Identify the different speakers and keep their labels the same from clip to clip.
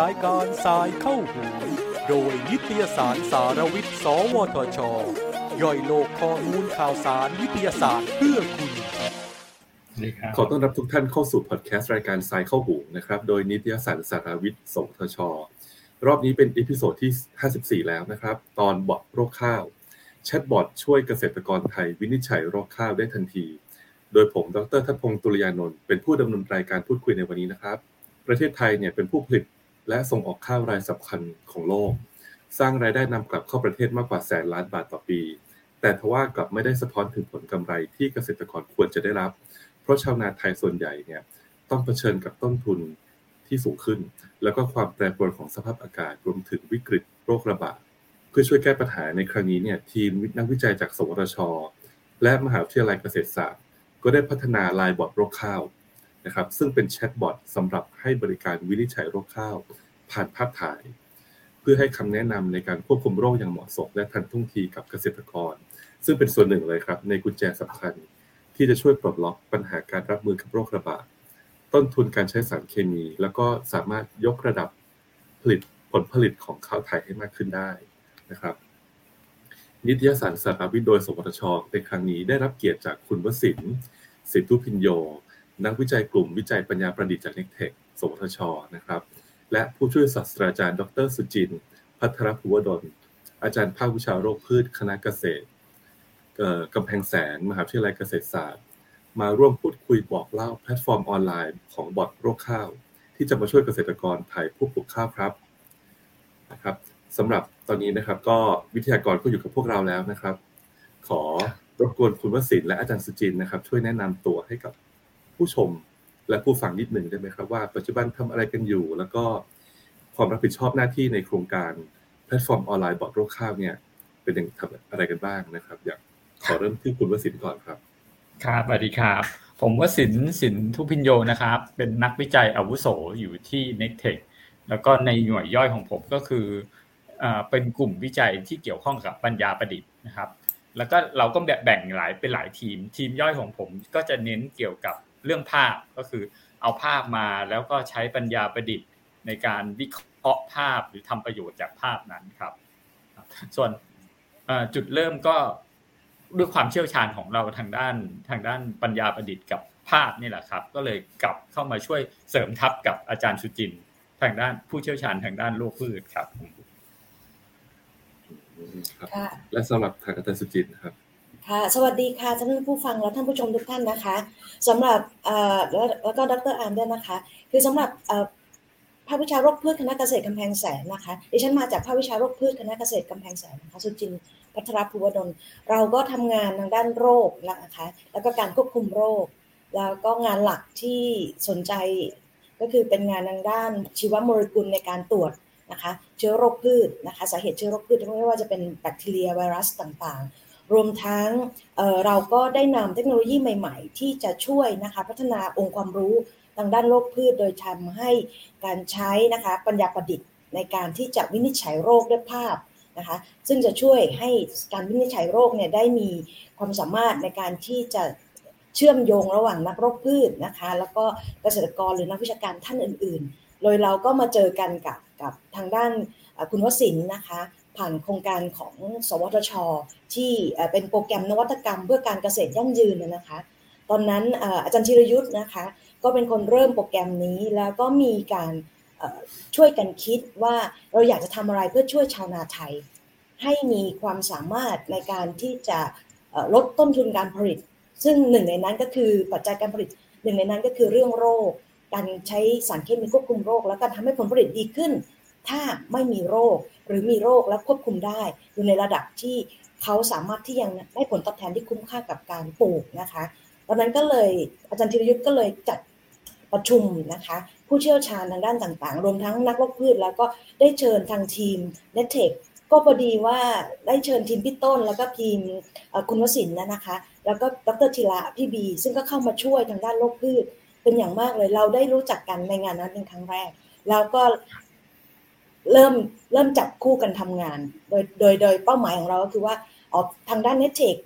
Speaker 1: รายการ Sci เข้าหูโดยนิตยสารสารวิทย์ สวทช ย่อยโลกข้อมูลข่าวสารวิทยาศาสตร์เพื่อคุณ
Speaker 2: ขอต้อนรับทุกท่านเข้าสู่พอดแคสต์รายการ Sci เข้าหูนะครับ โดยนิตยสารสารวิทย์ สวทช รอบนี้เป็น episode ที่ 54 แล้วนะครับ ตอนบอทโรคข้าวแชทบอทช่วยเกษตรกรไทยวินิจฉัยโรคข้าวได้ทันที โดยผมดรทัพพงศ์ตุลยานนท์เป็นผู้ดำเนินรายการพูดคุยในวันนี้นะครับ ประเทศไทยเนี่ยเป็นผู้ผลิตและส่งออกข้าวรายสำคัญของโลก สร้างรายได้นำกลับเข้าประเทศมากกว่าแสนล้านบาทต่อปี แต่ทว่ากลับไม่ได้สะท้อนถึงผลกำไรที่เกษตรกรควรจะได้รับ เพราะชาวนาไทยส่วนใหญ่เนี่ยต้องเผชิญกับต้นทุนที่สูงขึ้น แล้วก็ความแปรปรวนของสภาพอากาศรวมถึงวิกฤตโรคระบาดเพื่อช่วยแก้ปัญหาในครั้งนี้เนี่ยทีมนักวิจัยจากสวทช และมหาวิทยาลัยเกษตรศาสตร์ ก็ได้พัฒนาลายบอทโรคข้าวนะครับ ซึ่งเป็นแชทบอทสำหรับให้บริการวินิจฉัยโรคข้าว ผ่านภาพถ่าย เพื่อให้คำแนะนำในการควบคุมโรคอย่างเหมาะสม และทันท่วงทีกับเกษตรกร ซึ่งเป็นส่วนหนึ่งเลยครับ ในกุญแจสำคัญ ที่จะช่วยปลดล็อกปัญหาการรับมือกับโรคระบาดต้นทุนการใช้สารเคมี แล้วก็สามารถยกระดับผลิตผลผลิตของข้าวไทยให้มากขึ้นได้นะครับ นิตยสารสารวิทย์โดยสวทช ในครั้งนี้ได้รับเกียรติจากคุณวสินทร์สิทธุพินโย นักวิจัยกลุ่มวิจัยปัญญาประดิษฐ์จาก NECTEC สวทช นะครับ และผู้ช่วยศาสตราจารย์ ดรสุจินต์ ภัทรภูวดล อาจารย์ภาควิชาโรคพืชคณะเกษตรกำแพงแสน มหาวิทยาลัยเกษตรศาสตร์ มาร่วมพูดคุยบอกเล่าแพลตฟอร์มออนไลน์ของบอทโรคข้าว ที่จะมาช่วยเกษตรกรไทยผู้ปลูกข้าวครับนะครับ สำหรับตอนนี้นะครับ ก็วิทยากรก็อยู่กับพวกเราแล้วนะครับ ขอรบกวนคุณวศินและอาจารย์สุจินต์นะครับ ช่วยแนะนำตัวให้กับผู้ชมและผู้ฟังนิดหนึ่งได้ไหมครับ ว่าปัจจุบันทำอะไรกันอยู่ แล้วก็ความรับผิดชอบหน้าที่ในโครงการแพลตฟอร์มออนไลน์บอทโรคข้าวเนี่ยเป็นอยังทำอะไรกันบ้างนะครับ อยากขอเริ่มที่คุณวศินก่อนครับ
Speaker 3: ครับสวัสดีครับ ผมวศินสินธุภิญโญนะครับ เป็นนักวิจัยอาวุโสอยู่ที่ n e c t e c h แล้วก็ในหน่วยย่อยของผมก็คือ เป็นกลุ่มวิจัยที่เกี่ยวข้องกับปัญญาประดิษฐ์นะครับ แล้วก็เราก็แบ่งหลายเป็นหลายทีม ทีมย่อยของผมก็จะเน้นเกี่ยวกับเรื่องภาพก็คือเอาภาพมาแล้วก็ใช้ปัญญาประดิษฐ์ในการวิเคราะห์ภาพหรือทำประโยชน์จากภาพนั้นครับ ส่วนจุดเริ่มก็ด้วยความเชี่ยวชาญของเราทางด้านทางด้านปัญญาประดิษฐ์กับภาพนี่แหละครับ ก็เลยกลับเข้ามาช่วยเสริมทับกับอาจารย์สุจินต์ทางด้านผู้เชี่ยวชาญทางด้านโรคพืชครับ
Speaker 2: ค่ะและสำหรับทางอาจารย์สุจินต์นะครับ
Speaker 4: ค่ะสวัสดีค่ะท่านผู้ฟังและท่านผู้ชมทุกท่านนะคะสำหรับแล้วก็ดรอาร์มด้วยนะคะ คือสำหรับภาควิชาโรคพืชคณะเกษตรกำแพงแสนนะคะดิฉันมาจากภาควิชาโรคพืชคณะเกษตรกำแพงแสนนะคะสุจินต์พัทรภูวดลเราก็ทำงานทางด้านโรคนะคะแล้วก็การควบคุมโรค แล้วก็งานหลักที่สนใจก็คือเป็นงานทางด้านชีวโมเลกุลในการตรวจ นะคะ เชื้อโรคพืชนะคะ สาเหตุเชื้อโรคพืชไม่ว่าจะเป็นแบคทีเรียไวรัสต่างๆ รวมทั้งเเราก็ได้นำเทคโนโลยีใหม่ๆ ที่จะช่วยนะคะพัฒนาองค์ความรู้ทางด้านโรคพืช โดยทำให้การใช้นะคะปัญญาประดิษฐ์ในการที่จะวินิจฉัยโรคด้วยภาพนะคะซึ่งจะช่วยให้การวินิจฉัยโรคเนี่ยได้มีความสามารถในการที่จะเชื่อมโยงระหว่างนักโรคพืชนะคะ แล้วก็เกษตรกรหรือนักวิชาการท่านอื่น ๆ โดยเราก็มาเจอกันกับ กับทางด้านคุณวสินนะคะผ่านโครงการของสวทช ที่เป็นโปรแกรมนวัตกรรมเพื่อการเกษตรยั่งยืนนะคะ ตอนนั้นอาจารย์ชิรยุทธ์นะคะ ก็เป็นคนเริ่มโปรแกรมนี้แล้วก็มีการช่วยกันคิดว่าเราอยากจะทำอะไรเพื่อช่วยชาวนาไทย ให้มีความสามารถในการที่จะลดต้นทุนการผลิต ซึ่งหนึ่งในนั้นก็คือปัจจัยการผลิตหนึ่งในนั้นก็คือเรื่องโรค การใช้สารเคมีควบคุมโรค แล้วการทำให้ผลผลิตดีขึ้น ถ้าไม่มีโรคหรือมีโรคแล้วควบคุมได้ อยู่ในระดับที่เขาสามารถที่ยังได้ผลตอบแทนที่คุ้มค่ากับการปลูกนะคะตอนนั้นก็เลยอาจารย์ธีรยุทธ์ก็เลยจัดประชุมนะคะ ผู้เชี่ยวชาญทางด้านต่างๆ รวมทั้งนักโรคพืช แล้วก็ได้เชิญทางทีมเนเทคก็พอดีว่าได้เชิญทีมพี่ต้น แล้วก็ทีมคุณวสินนะคะ แล้วก็ดรธีระพี่บี ซึ่งก็เข้ามาช่วยทางด้านโรคพืชเป็นอย่างมากเลย เราได้รู้จักกันในงานนั้นเป็นครั้งแรก แล้วก็ เริ่มเริ่มจับคู่กันทำงาน โดยโดยโดยเป้าหมายของเราก็คือว่าออกทางด้านเน็ตเทค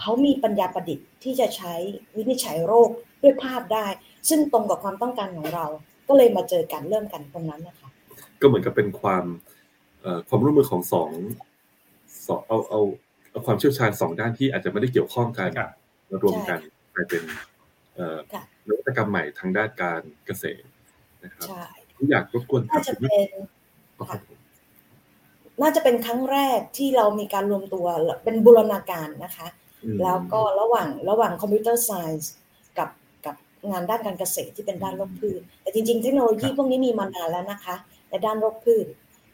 Speaker 4: เขามีปัญญาประดิษฐ์ที่จะใช้วินิจฉัยโรคด้วยภาพได้ ซึ่งตรงกับความต้องการของเรา ก็เลยมาเจอกันเริ่มกันตรงนั้นนะคะ
Speaker 2: ก็เหมือนกับเป็นความความร่วมมือของสองสองเอาเอาเอาความเชี่ยวชาญสองด้านที่อาจจะไม่ได้เกี่ยวข้องกันมารวมกันกลายเป็นนวัตกรรมใหม่ทางด้านการเกษตรนะครับอยากรบกวน
Speaker 4: น่าจะเป็น น่าจะเป็นครั้งแรกที่เรามีการรวมตัวเป็นบูรณาการนะคะ แล้วก็ระหว่างระหว่างคอมพิวเตอร์ไซน์กับกับงานด้านการเกษตรที่เป็นด้านโรคพืช แต่จริง ๆ เทคโนโลยีพวกนี้มีมานานแล้วนะคะ ในด้านโรคพืช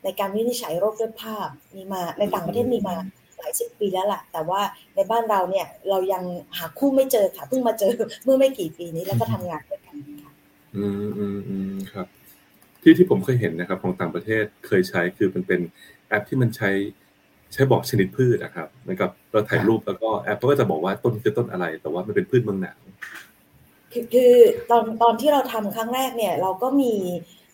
Speaker 4: ในการวินิจฉัยโรคด้วยภาพมีมาในต่างประเทศมีมาหลายสิบปีแล้วแหละแต่ว่าในบ้านเราเนี่ยเรายังหาคู่ไม่เจอค่ะเพิ่งมาเจอเมื่อไม่กี่ปีนี้แล้วก็ทำงานด้วยกันค่ะ
Speaker 2: อืมอืมอืมครับ ที่ที่ผมเคยเห็นนะครับของต่างประเทศเคยใช้คือมันเป็นแอปที่มันใช้ใช้บอกชนิดพืชนะครับเหมือนกับเราถ่ายรูปแล้วก็แอปก็จะบอกว่าต้นคือต้นอะไร แต่ว่ามันเป็นพืชเมืองหนาว
Speaker 4: คือคือตอนตอนที่เราทำครั้งแรกเนี่ย เราก็มี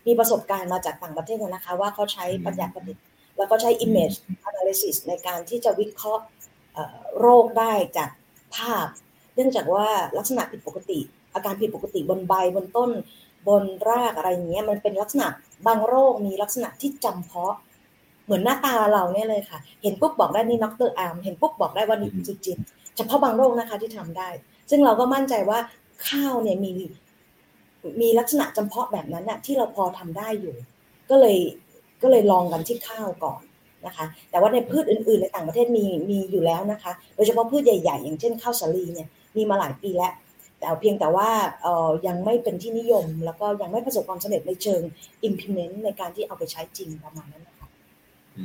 Speaker 4: มีประสบการณ์มาจากต่างประเทศนะคะ ว่าเขาใช้ปัญญาประดิษฐ์แล้วก็ใช้ image analysis ในการที่จะวิเคราะห์โรคได้จากภาพ เนื่องจากว่าลักษณะผิดปกติ อาการผิดปกติบนใบบนต้น บนรากอะไรอย่างเงี้ยมันเป็นลักษณะบางโรคมีลักษณะที่จำเพาะ เหมือนหน้าตาเราเนี่ยเลยค่ะ เห็นปุ๊บบอกได้นี่ด็อกเตอร์อาร์มเห็นปุ๊บบอกได้ว่านี่สุจินต์เฉพาะบางโรคนะคะที่ทำได้ ซึ่งเราก็มั่นใจว่าข้าวเนี่ยมีมีลักษณะจำเพาะแบบนั้นน่ะที่เราพอทำได้อยู่ ก็เลยก็เลยลองกันที่ข้าวก่อนนะคะ แต่ว่าในพืชอื่นๆในต่างประเทศมีมีอยู่แล้วนะคะ โดยเฉพาะพืชใหญ่ ๆ อย่างเช่นข้าวสาลีเนี่ยมีมาหลายปีแล้ว แต่เพียงแต่ว่าเออยังไม่เป็นที่นิยม แล้วก็ยังไม่ประสบความสำเร็จในเชิง implement ในการที่เอาไปใช้จริงประมาณนั้นนะคะ
Speaker 2: อื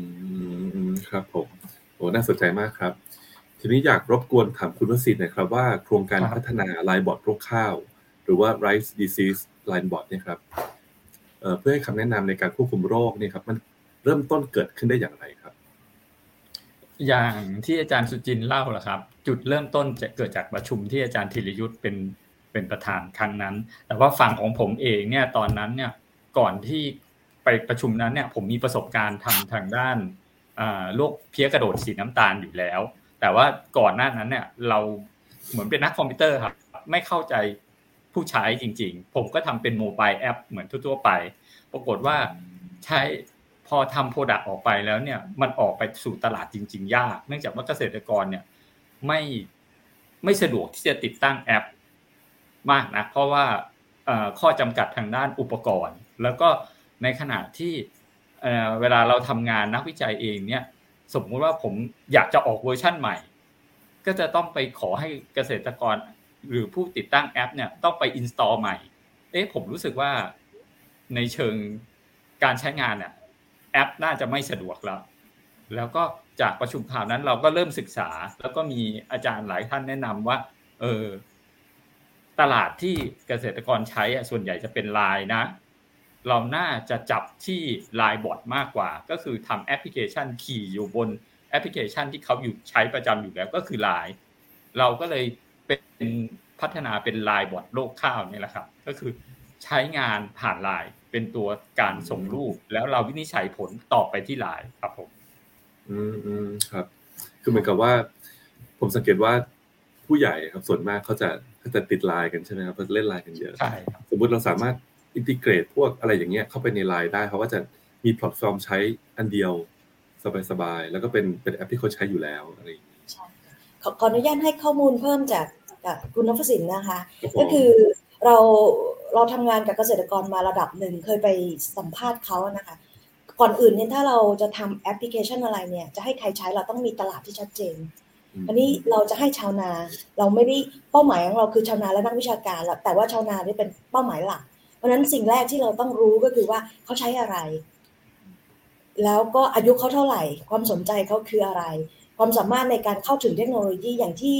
Speaker 2: มครับผมโอ้น่าสนใจมากครับ ทีนี้อยากรบกวนถามคุณวสิทธิ์นะครับว่าโครงการพัฒนาลายบอร์ดโรคข้าว หรือว่า rice disease line board เนี่ยครับเพื่อให้คำแนะนำในการควบคุมโรคเนี่ยครับมันเริ่มต้นเกิดขึ้นได้อย่างไรครับ
Speaker 3: อย่างที่อาจารย์สุจินต์เล่าแหละครับ จุดเริ่มต้นจะเกิดจากประชุมที่อาจารย์ธีรยุทธ์เป็นเป็นประธานครั้งนั้น แต่ว่าฝั่งของผมเองเนี่ยตอนนั้นเนี่ยก่อนที่ไปประชุมนั้นเนี่ยผมมีประสบการณ์ทาทางด้านโรคเพลี้ยกระโดดสีน้ำตาลอยู่แล้ว แต่ว่าก่อนหน้านั้นเนี่ยเราเหมือนเป็นนักคอมพิวเตอร์ครับ ไม่เข้าใจผู้ใช้จริง ๆ ผมก็ทำเป็น mobile app เหมือนทั่วๆไป ปรากฏว่าใช้ พอทำ product ออกไปแล้วเนี่ยมันออกไปสู่ตลาดจริง ๆ ยาก เนื่องจากว่าเกษตรกรเนี่ยไม่ไม่สะดวกที่จะติดตั้งแอป มากนะเพราะว่าข้อจำกัดทางด้านอุปกรณ์ แล้วก็ในขณะที่เวลาเราทำงานนักวิจัยเองเนี่ยสมมุติว่าผมอยากจะออกเวอร์ชั่นใหม่ ก็จะต้องไปขอให้เกษตรกรหรือผู้ติดตั้งแอปเนี่ยต้องไป install ใหม่ เอ๊ะผมรู้สึกว่าในเชิงการใช้งานเนี่ย แอปน่าจะไม่สะดวกแล้วแล้วก็จากประชุมคราวนั้นเราก็เริ่มศึกษา แล้วก็มีอาจารย์หลายท่านแนะนำว่า เออตลาดที่เกษตรกรใช้ส่วนใหญ่จะเป็นไลน์นะ เราน่าจะจับที่ไลน์ bot มากกว่า ก็คือทำแอปพลิเคชันขี่อยู่บนแอปพลิเคชันที่เขาอยู่ใช้ประจำอยู่แล้วก็คือไลน์เราก็เลยเป็นพัฒนาเป็นไลน์ bot โรคข้าวนี่แหละครับ ก็คือ ใช้งานผ่านไลน์เป็นตัวการส่งรูป แล้วเราวินิจฉัยผลตอบไปที่ไลน์ครับผม
Speaker 2: อืมอืมครับ คือเหมือนกับว่า ผมสังเกตว่าผู้ใหญ่ครับส่วนมากเขาจะเขาจะติดไลน์กันใช่ไหมครับเขาเล่นไลน์กันเยอะ
Speaker 3: ใช่
Speaker 2: สมมุติเราสามารถ integrate พวกอะไรอย่างเงี้ยเข้าไปในไลน์ได้เขาว่าจะมีแพลตฟอร์มใช้อันเดียวสบายๆแล้วก็เป็นเป็นแอปที่เขาใช้อยู่แล้วอะไรอย่างเงี้ย
Speaker 4: ขออนุญาตให้ข้อมูลเพิ่มจากจากคุณนพสินนะคะ ก็คือเรา เราทำงานกับเกษตรกรมาระดับหนึ่งเคยไปสัมภาษณ์เขานะคะ ก่อนอื่นเนี่ยถ้าเราจะทำแอปพลิเคชันอะไรเนี่ย จะให้ใครใช้เราต้องมีตลาดที่ชัดเจนอันนี้เราจะให้ชาวนา เราไม่ได้เป้าหมายของเราคือชาวนาและนักวิชาการแล้วแต่ว่าชาวนานี่เป็นเป้าหมายหลัก เพราะนั้นสิ่งแรกที่เราต้องรู้ก็คือว่าเขาใช้อะไร แล้วก็อายุเขาเท่าไหร่ ความสนใจเขาคืออะไร ความสามารถในการเข้าถึงเทคโนโลยีอย่างที่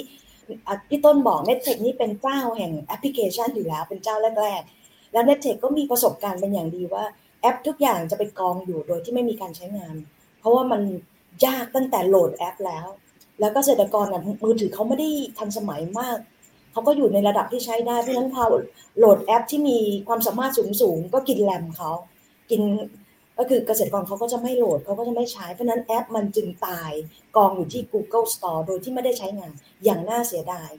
Speaker 4: พี่ต้นบอก n e t ท e นี่เป็นเจ้าแห่งแอปพลิเคชันอยู่แล้วเป็นเจ้าแรกๆ แล้ว n e t ท e ก็มีประสบการณ์เป็นอย่างดีว่าแอปทุกอย่างจะไปกองอยู่โดยที่ไม่มีการใช้งาน เพราะว่ามันยากตั้งแต่โหลดแอปแล้ว แล้วก็เกษตรกรนะมือถือเขาไม่ได้ทันสมัยมาก เขาก็อยู่ในระดับที่ใช้ได้เพราะฉะนั้นพอโหลดแอปที่มีความสามารถสูงๆก็กินแรมเขากิน ก็คือเกษตรกรเขาก็จะไม่โหลดเขาก็จะไม่ใช้ เพราะนั้นแอปมันจึงตายกองอยู่ที่ Google Store โดยที่ไม่ได้ใช้งานอย่างน่าเสียดาย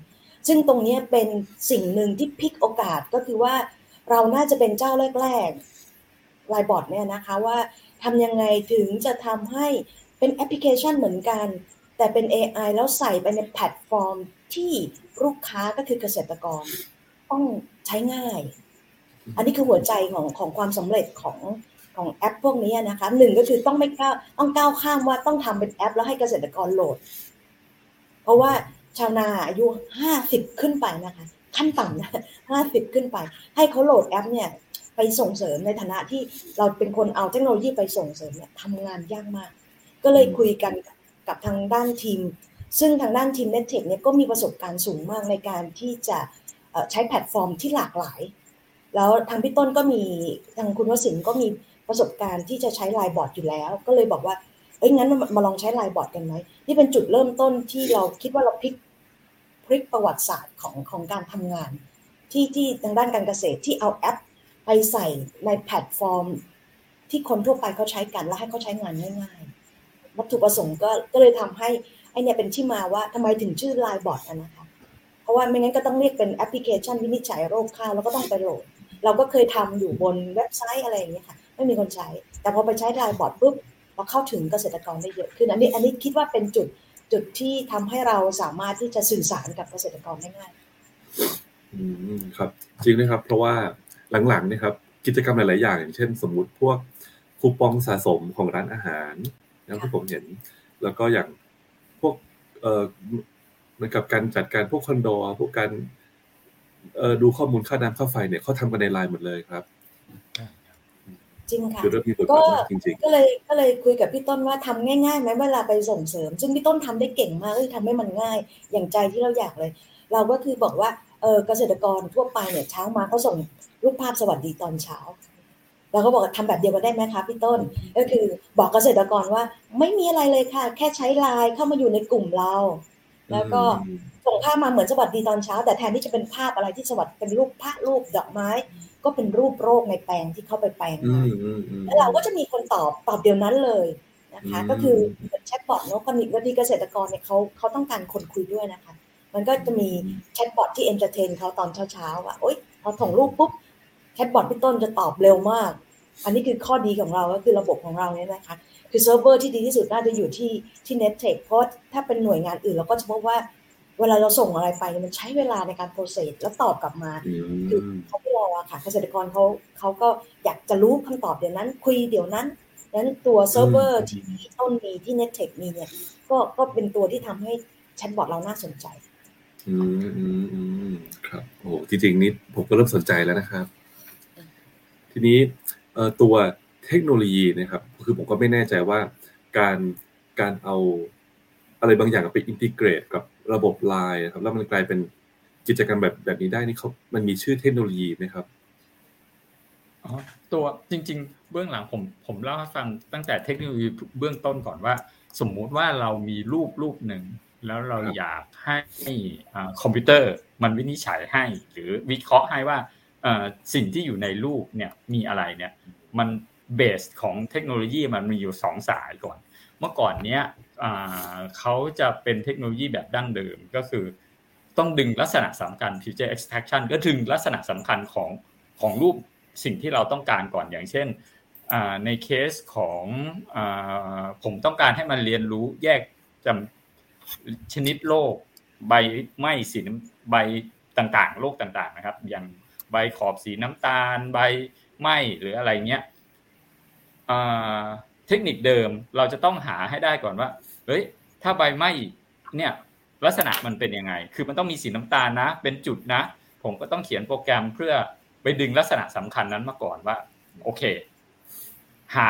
Speaker 4: ซึ่งตรงนี้เป็นสิ่งหนึ่งที่พลิกโอกาสก็คือว่าเราน่าจะเป็นเจ้าแรกๆไลน์ bot เนี่ยนะคะว่าทำยังไงถึงจะทำให้เป็นแอปพลิเคชันเหมือนกัน แต่เป็น AI แล้วใส่ไปในแพลตฟอร์มที่ลูกค้าก็คือเกษตรกร ต้องใช้ง่าย อันนี้คือหัวใจของของความสำเร็จของ ของแอปพวกนี้นะคะหนึ่งก็คือต้องไม่ก้าวต้องก้าวข้ามว่าต้องทำเป็นแอป แล้วให้เกษตรกรโหลด เพราะว่าชาวนาอายุห้าสิบขึ้นไปนะคะ ขั้นต่ำนะห้าสิบขึ้นไป ให้เขาโหลดแอปเนี่ยไปส่งเสริมในฐานะที่เราเป็นคนเอาเทคโนโลยีไปส่งเสริมเนี่ยทำงานยากมาก ก็เลยคุยกันกับทางด้านทีม ซึ่งทางด้านทีม NECTEC เนี่ยก็มีประสบการณ์สูงมากในการที่จะใช้แพลตฟอร์มที่หลากหลาย แล้วทางพี่ต้นก็มีทางคุณวสินก็มี ประสบการณ์ที่จะใช้ไลน์บอร์ดอยู่แล้ว ก็เลยบอกว่าเอ้ยงั้นมาลองใช้ไลน์บอร์ดกันไหมนี่เป็นจุดเริ่มต้นที่เราคิดว่าเราพลิกพลิกประวัติศาสตร์ของของการทำงาน ที่ที่ทางด้านการเกษตรที่เอาแอป ไปใส่ในแพลตฟอร์ม ที่คนทั่วไปเขาใช้กันแล้วให้เขาใช้งานง่ายๆวัตถุประสงค์ก็ก็เลยทำให้ไอเนี่ยเป็นที่มาว่าทำไมถึงชื่อไลน์บอร์ดนะคะเพราะว่าไม่งั้นก็ต้องเรียกเป็นแอปพลิเคชันวินิจฉัยโรคข้าวแล้วก็ต้องไปโหลด เราก็เคยทำอยู่บนเว็บไซต์อะไรอย่างเงี้ยค่ะ ไม่มีคนใช้ แต่พอไปใช้ไลน์บอร์ดปุ๊บเราเข้าถึงเกษตรกรได้เยอะขึ้นอันนี้อันนี้คิดว่าเป็นจุดจุดที่ทำให้เราสามารถที่จะสื่อสารกับเกษตรกรได้ง่าย
Speaker 2: อืมครับ จริงนะครับ เพราะว่าหลังๆนี่ครับ กิจกรรมหลาย ๆ อย่าง อย่างเช่น สมมุติพวกคูปองสะสมของร้านอาหารนะที่ผมเห็น แล้วก็อย่างพวกเอ่อเหมือนกับการจัดการพวกคอนโด พวกการเอ่อดูข้อมูลค่าน้ำค่าไฟเนี่ยเขาทำกันในไลน์หมดเลยครับ
Speaker 4: จริงค่ะ
Speaker 2: ก็
Speaker 4: ก็เลยก็เลยคุยกับพี่ต้นว่าทำง่ายๆไหมเวลาไปส่งเสริม ซึ่งพี่ต้นทำได้เก่งมากเลยทำให้มันง่าย อย่างใจที่เราอยากเลย เราก็คือบอกว่าเออเกษตรกรทั่วไปเนี่ยเช้ามาเขาส่งรูปภาพสวัสดีตอนเช้าเราก็บอกทำแบบเดียวกันได้ไหมคะพี่ต้น ก็คือบอกเกษตรกรว่าไม่มีอะไรเลยค่ะ แค่ใช้ไลน์เข้ามาอยู่ในกลุ่มเรา แล้วก็ ส่งภาพมาเหมือนสวัสดีตอนเช้า แต่แทนที่จะเป็นภาพอะไรที่สวัสดีเป็นรูปพระรูปดอกไม้ ก็เป็นรูปโรคในแปลงที่เข้าไปแปลงมาแล้วเราก็จะมีคนตอบตอบเดียวนั้นเลยนะคะ ก็คือแชทบอทเนาะคนนี้วันนี้เกษตรกรเนี่ยเขาเขาต้องการคนคุยด้วยนะคะ มันก็จะมีแชทบอทที่ entertain เขาตอนเช้าๆว่าโอ๊ยพอส่งรูปปุ๊บแชทบอทพี่ต้นจะตอบเร็วมาก อันนี้คือข้อดีของเราก็คือระบบของเราเนี่ยนะคะ คือเซิร์ฟเวอร์ที่ดีที่สุดน่าจะอยู่ที่ที่ n e t t e c h เพราะถ้าเป็นหน่วยงานอื่นเราก็จะพบว่า เวลาเราส่งอะไรไปมันใช้เวลาในการ process แล้วตอบกลับมาคือเขาไม่รอค่ะเกษตรกรเขาเขาก็อยากจะรู้คำตอบเดี๋ยวนั้น คุยเดี๋ยวนั้นนั้นตัวเซิร์ฟเวอร์ที่ต้นมีที่ NECTEC มีเนี่ย ก็ก็เป็นตัวที่ทำให้แชทบอทเราน่าสนใจ
Speaker 2: อืมอืมอืมครับโอ้จริงๆนี่ผมก็เริ่มสนใจแล้วนะครับ ทีนี้เอ่อตัวเทคโนโลยีนะครับ คือผมก็ไม่แน่ใจว่าการการเอาอะไรบางอย่างไป integrate กับ ระบบไลน์ครับ แล้วมันกลายเป็นกิจกรรมแบบแบบนี้ได้นี่เขามันมีชื่อเทคโนโลยีไหมครับ
Speaker 3: อ๋อตัวจริง ๆ เบื้องหลังผมผมเล่าให้ฟังตั้งแต่เทคโนโลยีเบื้องต้นก่อนว่า สมมุติว่าเรามีรูปรูปหนึ่งแล้วเราอยากให้คอมพิวเตอร์มันวินิจฉัยให้ หรือวิเคราะห์ให้ว่าสิ่งที่อยู่ในรูปเนี่ยมีอะไรเนี่ยมันเบสของเทคโนโลยีมันมีอยู่สองสายก่อน เมื่อก่อนเนี้ย เขาจะเป็นเทคโนโลยีแบบดั้งเดิมก็คือ ต้องดึงลักษณะสำคัญ feature extraction ก็ดึงลักษณะสำคัญของของรูปสิ่งที่เราต้องการก่อนอย่างเช่นในเคสของผมต้องการให้มันเรียนรู้แยกจำชนิดโรคใบไหม้สีใบต่างๆโรคต่างๆนะครับ อย่างใบขอบสีน้ำตาล ใบไหม้หรืออะไรเงี้ยเทคนิคเดิมเราจะต้องหาให้ได้ก่อนว่า เฮ้ย ถ้าใบไหม้เนี่ยลักษณะมันเป็นยังไง คือมันต้องมีสีน้ำตาลนะ เป็นจุดนะ ผมก็ต้องเขียนโปรแกรมเพื่อไปดึงลักษณะสำคัญนั้นมาก่อนว่า โอเค หา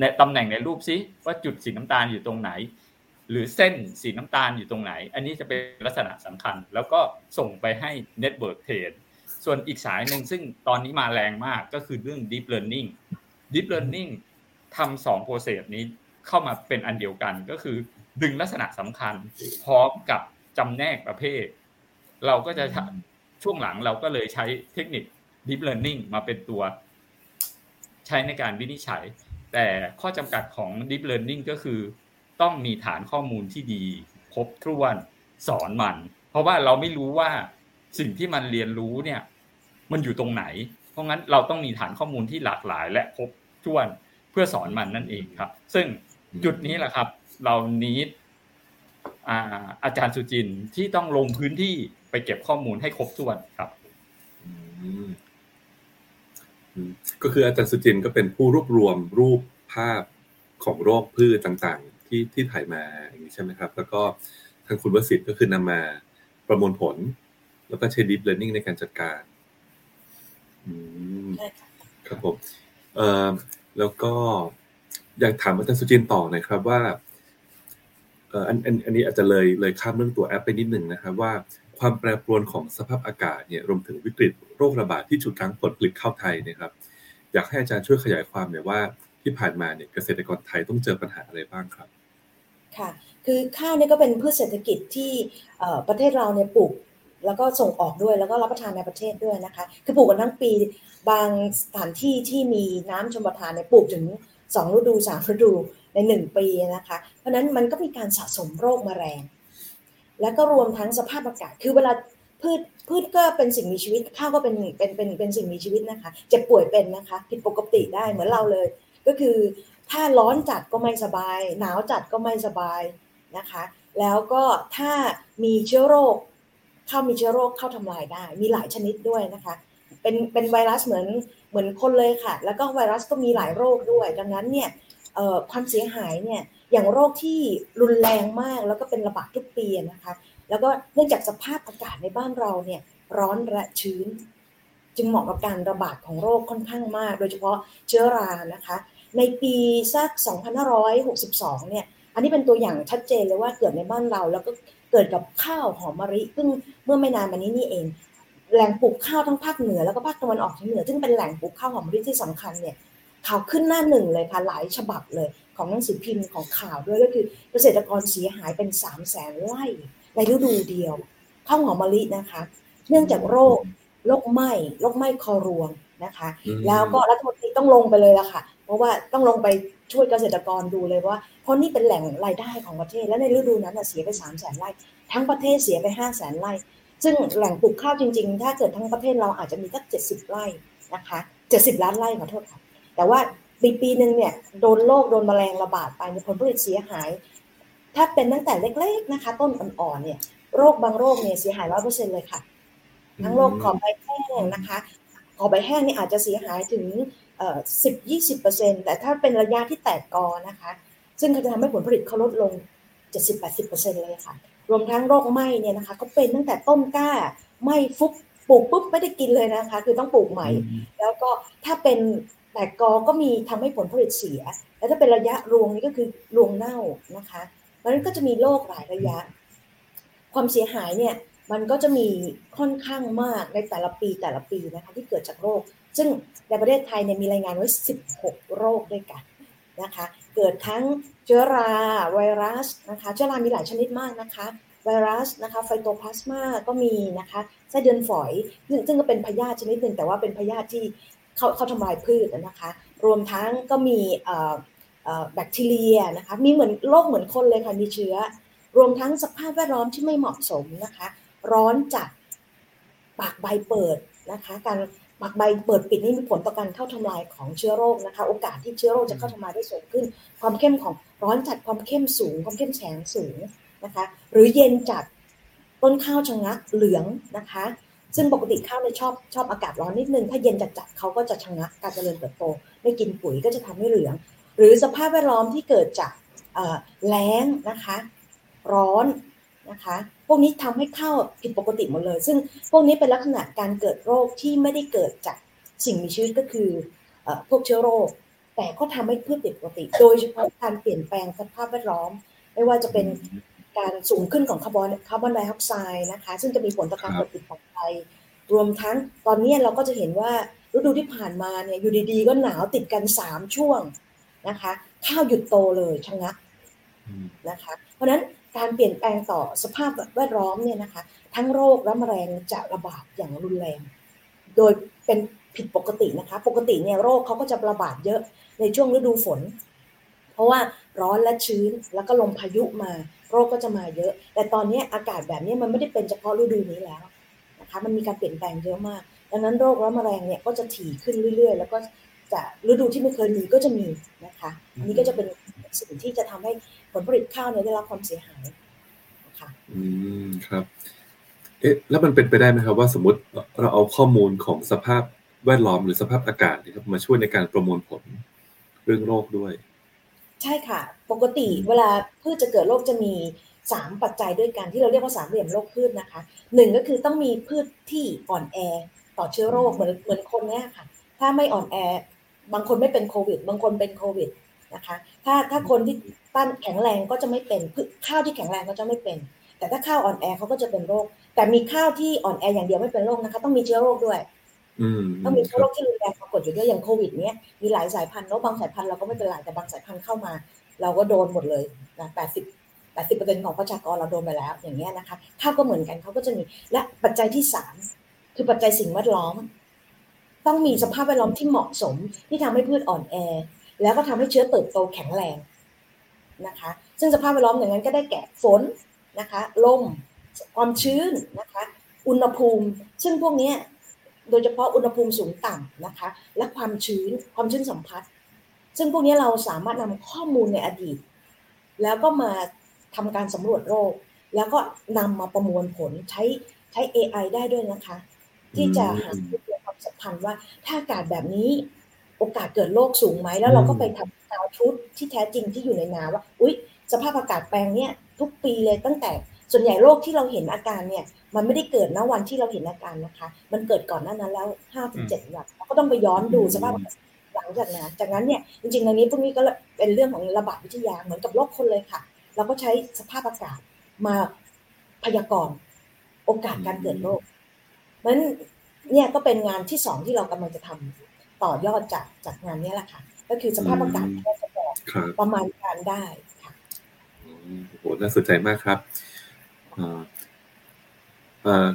Speaker 3: ในตำแหน่งในรูปซิว่าจุดสีน้ำตาลอยู่ตรงไหน หรือเส้นสีน้ำตาลอยู่ตรงไหน อันนี้จะเป็นลักษณะสำคัญ แล้วก็ส่งไปให้ Network t r a d ส่วนอีกสายหนึ่งซึ่งตอนนี้มาแรงมากก็คือเรื่อง Deep Learning Deep Learning ทำสองโปรเซสนี้ เข้ามาเป็นอันเดียวกันก็คือ ดึงลักษณะสำคัญ พร้อมกับจำแนกประเภท เราก็จะช่วงหลังเราก็เลยใช้เทคนิค deep learning มาเป็นตัว ใช้ในการวินิจฉัย แต่ข้อจำกัดของ deep learning ก็คือ ต้องมีฐานข้อมูลที่ดีครบถ้วนสอนมัน เพราะว่าเราไม่รู้ว่าสิ่งที่มันเรียนรู้เนี่ย มันอยู่ตรงไหน เพราะงั้นเราต้องมีฐานข้อมูลที่หลากหลาย และครบถ้วนเพื่อสอนมันนั่นเองครับ ซึ่ง จุดนี้แหละครับ เรานิดอาจารย์สุจินที่ต้องลงพื้นที่ไปเก็บข้อมูลให้ครบถ้วนครับ
Speaker 2: ก็คืออาจารย์สุจินก็เป็นผู้รวบรวมรูปภาพของโรคพืชต่างๆ ที่ที่ถ่ายมาอย่างนี้ใช่ไหมครับ แล้วก็ทางคุณวสิทธิ์ก็คือนำมาประมวลผล แล้วก็ใช้ deep learning ในการจัดการครับผมเอ่อแล้วก็ อยากถามอาจารย์สุจินต่อหน่อยครับว่าเอ่ออันอันอันนี้อาจจะเลยเลยข้ามเรื่องตัวแอปไปนิดหนึ่งนะครับว่าความแปรปรวนของสภาพอากาศเนี่ยรวมถึงวิกฤตโรคระบาดที่ฉุดรั้งผลผลิตข้าวไทยนะครับ อยากให้อาจารย์ช่วยขยายความหน่อยว่าที่ผ่านมาเนี่ยเกษตรกรไทยต้องเจอปัญหาอะไรบ้างครับ
Speaker 4: ค่ะ คือข้าวเนี่ยก็เป็นพืชเศรษฐกิจที่ประเทศเราเนี่ยปลูกแล้วก็ส่งออกด้วยแล้วก็รับประทานในประเทศด้วยนะคะ คือปลูกกันทั้งปีบางสถานที่ที่มีน้ำชมประทานเนี่ยปลูกถึง สองฤดูสามฤดูในหนึ่งปีนะคะ เพราะนั้นมันก็มีการสะสมโรคมแมลงแล้วก็รวมทั้งสภาพอากาศ คือเวลาพืชพืชก็เป็นสิ่งมีชีวิต ข้าวก็เป็นเป็นเป็นเป็นสิ่งมีชีวิตนะคะ เจ็บป่วยเป็นนะคะ ผิดปกติได้เหมือนเราเลย ก็คือถ้าร้อนจัดก็ไม่สบาย หนาวจัดก็ไม่สบายนะคะ แล้วก็ถ้ามีเชื้อโรคข้าวมีเชื้อโรคเข้าทำลายได้ มีหลายชนิดด้วยนะคะ เป็นเป็นไวรัสเหมือน เหมือนคนเลยค่ะ แล้วก็ไวรัสก็มีหลายโรคด้วย ดังนั้นเนี่ยความเสียหายเนี่ยอย่างโรคที่รุนแรงมากแล้วก็เป็นระบาดทุกปีนะคะ แล้วก็เนื่องจากสภาพอากาศในบ้านเราเนี่ยร้อนและชื้น จึงเหมาะกับการระบาดของโรคค่อนข้างมาก โดยเฉพาะเชื้อรานะคะ ในปีสัก 2562 เนี่ยอันนี้เป็นตัวอย่างชัดเจนเลยว่าเกิดในบ้านเรา แล้วก็เกิดกับข้าวหอมมะลิซึ่งเมื่อไม่นานมานี้นี่เอง แหล่งปลูกข้าวทั้งภาคเหนือแล้วก็ภาคตะวันออกเฉียงเหนือซึ่งเป็นแหล่งปลูกข้าวหอมมะลิที่สำคัญเนี่ยข่าวขึ้นหน้าหนึ่งเลยค่ะหลายฉบับเลยของหนังสือพิมพ์ของข่าวด้วยก็คือเกษตรกรเสียหายเป็นสามแสนไร่ในฤดูเดียวข้าวหอมมะลินะคะ เนื่องจากโรคโรคไหม้โรคไหม้คอรวงนะคะ แล้วก็รัฐมนตรีต้องลงไปเลยละค่ะ เพราะว่าต้องลงไปช่วยเกษตรกรดูเลยว่า เพราะนี่เป็นแหล่งรายได้ของประเทศ และในฤดูนั้นเสียไปสามแสนไร่ทั้งประเทศเสียไปห้าแสนไร่ ซึ่งแหล่งปลูกข้าวจริง ๆ ถ้าเกิดทั้งประเทศเราอาจจะมีสักเจ็ดสิบไร่นะคะเจ็ดสิบล้านไร่ขอโทษค่ะ แต่ว่าปีปีหนึ่งเนี่ยโดนโรคโดนแมลงระบาดไปมีผลผลิตเสียหาย ถ้าเป็นตั้งแต่เล็กๆนะคะ ต้นอ่อนๆเนี่ยโรคบางโรคเนี่ยเสียหายร้อยเปอร์เซ็นเลยค่ะ ทั้งโรคขอใบแห้งนะคะขอใบแห้งนี่อาจจะเสียหายถึงสิบยี่สิบเปอร์เซ็นแต่ถ้าเป็นระยะที่แตกกอนะคะ ซึ่งเขาจะทำให้ผลผลิตเขาลดลงเจ็ดสิบแปดสิบเปอร์เซ็นเลยค่ะ รวมทั้งโรคไหม้เนี่ยนะคะก็เป็นตั้งแต่ต้นกล้าไหม้ฟุบปลูกปุ๊บไม่ได้กินเลยนะคะ คือต้องปลูกใหม่ แล้วก็ถ้าเป็นแต่กอก็มีทำให้ผลผลิตเสีย แล้วถ้าเป็นระยะรวงนี่ก็คือรวงเน่านะคะเพราะนั้นก็จะมีโรคหลายระยะ ความเสียหายเนี่ยมันก็จะมีค่อนข้างมากในแต่ละปีแต่ละปีนะคะที่เกิดจากโรค ซึ่งในประเทศไทยเนี่ยมีรายงานไว้ 16 โรคด้วยกัน นะคะ เกิดทั้งเชื้อรา ไวรัสนะคะ เชื้อรามีหลายชนิดมากนะคะ ไวรัสนะคะ ไฟโตพลาสมาก็มีนะคะ ไส้เดือนฝอย ซึ่งก็เป็นพยาธิชนิดหนึ่งแต่ว่าเป็นพยาธิที่เขาเขาทำลายพืชนะคะ รวมทั้งก็มีแบคทีเรียนะคะ มีเหมือนโรคเหมือนคนเลยค่ะมีเชื้อ รวมทั้งสภาพแวดล้อมที่ไม่เหมาะสมนะคะ ร้อนจัด ปากใบเปิดนะคะ การ ปากใบเปิดปิดนี่มีผลต่อการเข้าทำลายของเชื้อโรคนะคะ โอกาสที่เชื้อโรคจะเข้าทำลายได้สูงขึ้น ความเข้มของร้อนจัดความเข้มสูง ความเข้มแสงสูงนะคะ หรือเย็นจัดต้นข้าวชะงักเหลืองนะคะ ซึ่งปกติข้าวเนี่ยชอบชอบอากาศร้อนนิดนึง ถ้าเย็นจัดๆเขาก็จะชะงักการเจริญเติบโต ไม่กินปุ๋ยก็จะทำให้เหลือง หรือสภาพแวดล้อมที่เกิดจากแล้งนะคะ ร้อนนะคะ วกนี้ทำให้ข้าวผิดปกติหมดเลย ซึ่งพวกนี้เป็นลักษณะการเกิดโรคที่ไม่ได้เกิดจากสิ่งมีชีวิตก็คือพวกเชื้อโรค แต่ก็ทำให้พืชผิดปกติ โดยเฉพาะการเปลี่ยนแปลงสภาพแวดล้อม ไม่ว่าจะเป็นการสูงขึ้นของคาร์บอนคาร์บอนไดออกไซด์นะคะ ซึ่งจะมีผลต่อการเกิดติดของไตรวมทั้งตอนนี้เราก็จะเห็นว่าฤดูที่ผ่านมาเนี่ยอยู่ดีๆ ก็หนาวติดกันสามช่วงนะคะ ข้าวหยุดโตเลยชะงักนะคะ เพราะนั้น การเปลี่ยนแปลงต่อสภาพแวดล้อมเนี่ยนะคะทั้งโรคและแมลงจะระบาดอย่างรุนแรง โดยเป็นผิดปกตินะคะปกติเนี่ยโรคเขาก็จะระบาดเยอะในช่วงฤดูฝน เพราะว่าร้อนและชื้นแล้วก็ลมพายุมาโรคก็จะมาเยอะ แต่ตอนนี้อากาศแบบนี้มันไม่ได้เป็นเฉพาะฤดูนี้แล้วนะคะมันมีการเปลี่ยนแปลงเยอะมาก ดังนั้นโรคและแมลงเนี่ยก็จะถี่ขึ้นเรื่อย ๆ แล้วก็จะฤดูที่ไม่เคยมีก็จะมีนะคะอันนี้ก็จะเป็นสิ่งที่จะทำให้ ผลผลิตข้าวเนี่ยได้รับความเสียหายนะคะ
Speaker 2: อืมครับ เอ๊ะแล้วมันเป็นไปได้ไหมครับว่าสมมติเราเอาข้อมูลของสภาพแวดล้อมหรือสภาพอากาศนะครับมาช่วยในการประมวลผลเรื่องโรคด้วย
Speaker 4: ใช่ค่ะ ปกติเวลาพืชจะเกิดโรคจะมีสามปัจจัยด้วยกันที่เราเรียกว่าสามเหลี่ยมโรคพืชนะคะหนึ่งก็คือต้องมีพืชที่อ่อนแอต่อเชื้อโรคเหมือนเหมือนคนเนี้ยค่ะ ถ้าไม่อ่อนแอบางคนไม่เป็นโควิด บางคนเป็นโควิด นะคะ ถ้าถ้าคนที่ต้านแข็งแรงก็จะไม่เป็นข้าวที่แข็งแรงก็จะไม่เป็น แต่ถ้าข้าวอ่อนแอเขาก็จะเป็นโรค แต่มีข้าวที่อ่อนแออย่างเดียวไม่เป็นโรคนะคะ ต้องมีเชื้อโรคด้วยต้องมีเชื้อโรคที่รุนแรงปรากฏอยู่ด้วยอย่างโควิดเนี้ยมีหลายสายพันธุ์เนาะบางสายพันธุ์เราก็ไม่เป็นไรแต่บางสายพันธุ์เข้ามา เราก็โดนหมดเลยนะแปดสิบแปดสิบเปอร์เซ็นของประชากรเราโดนไปแล้ว อย่างเงี้ยนะคะข้าวก็เหมือนกันเขาก็จะมีและปัจจัยที่สามคือปัจจัยสิ่งแวดล้อม ต้องมีสภาพแวดล้อมที่เหมาะสมที่ทำให้พืชอ่อนแอ แล้วก็ทำให้เชื้อเติบโตแข็งแรงนะคะ ซึ่งสภาพแวดล้อมอย่างนั้นก็ได้แก่ฝนนะคะ ลม ความชื้นนะคะ อุณหภูมิ ซึ่งพวกนี้โดยเฉพาะอุณหภูมิสูงต่ำนะคะ และความชื้น ความชื้นสัมผัส ซึ่งพวกนี้เราสามารถนำข้อมูลในอดีต แล้วก็มาทำการสำรวจโรค แล้วก็นำมาประมวลผลใช้ใช้ AI ได้ด้วยนะคะ ที่จะหาความสัมพันธ์ว่าถ้าอากาศแบบนี้ โอกาสเกิดโรคสูงไหมแล้วเราก็ไปทำดาวชุดที่แท้จริงที่อยู่ในนาว่า อุ๊ย สภาพอากาศแปลงเนี้ยทุกปีเลยตั้งแต่ส่วนใหญ่โรคที่เราเห็นอาการเนี่ยมันไม่ได้เกิดณวันที่เราเห็นอาการนะคะ มันเกิดก่อนหน้านั้นแล้วห้าถึงเจ็ดวันเราก็ต้องไปย้อนดูสภาพหลังจากนั้น จากนั้นเนี่ยจริงๆในนี้พวกนี้ก็เป็นเรื่องของระบาดวิทยาเหมือนกับโรคคนเลยค่ะ เราก็ใช้สภาพอากาศมาพยากรณ์โอกาสการเกิดโรคเพราะฉะนั้นเนี่ยก็เป็นงานที่สองที่เรากำลังจะทำ ต่อยอดจากจากงานนี้แหละค่ะ ก็คือสภาพอากาศที่จะบอกประมาณการได้ค่ะ
Speaker 2: โอ้โหน่าสนใจมากครับ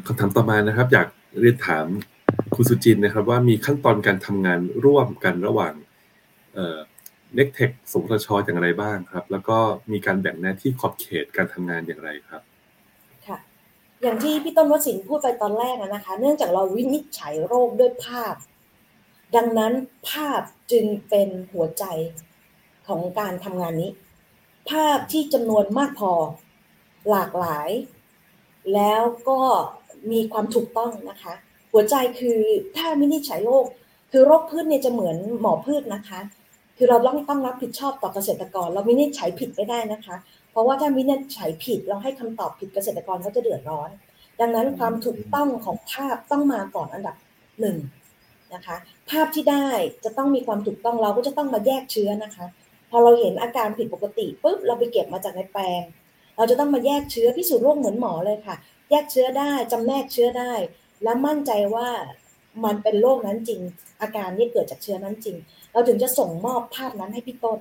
Speaker 2: คำถามต่อมานะครับ อยากเรียนถามคุณสุจินนะครับ ว่ามีขั้นตอนการทำงานร่วมกันระหว่างเน็กเทคสงทชอย่างไรบ้างครับ แล้วก็มีการแบ่งหน้าที่ขอบเขตการทำงานอย่างไรครับ
Speaker 4: ค่ะอย่างที่พี่ต้นวสินพูดไปตอนแรกนะคะ เนื่องจากเราวินิจฉัยโรคด้วยภาพ ดังนั้นภาพจึงเป็นหัวใจของการทำงานนี้ ภาพที่จำนวนมากพอหลากหลาย แล้วก็มีความถูกต้องนะคะ หัวใจคือถ้าวินิฉัยโรคคือโรคพืชเนี่ยจะเหมือนหมอพืชนะคะ คือเราต้องต้องรับผิดชอบต่อเกษตรกร เราวินิจฉัยผิดไม่ได้นะคะ เพราะว่าถ้าวินิฉัยผิดเราให้คำตอบผิดเกษตรกรเขาจะเดือดร้อน ดังนั้นความถูกต้องของภาพต้องมาก่อนอันดับหนึ่ง นะคะ ภาพที่ได้จะต้องมีความถูกต้องเราก็จะต้องมาแยกเชื้อนะคะ พอเราเห็นอาการผิดปกติปุ๊บเราไปเก็บมาจากในแปลง เราจะต้องมาแยกเชื้อพิสูจน์โรคเหมือนหมอเลยค่ะ แยกเชื้อได้จำแนกเชื้อได้ และมั่นใจว่ามันเป็นโรคนั้นจริง อาการนี้เกิดจากเชื้อนั้นจริง เราถึงจะส่งมอบภาพนั้นให้พี่ต้น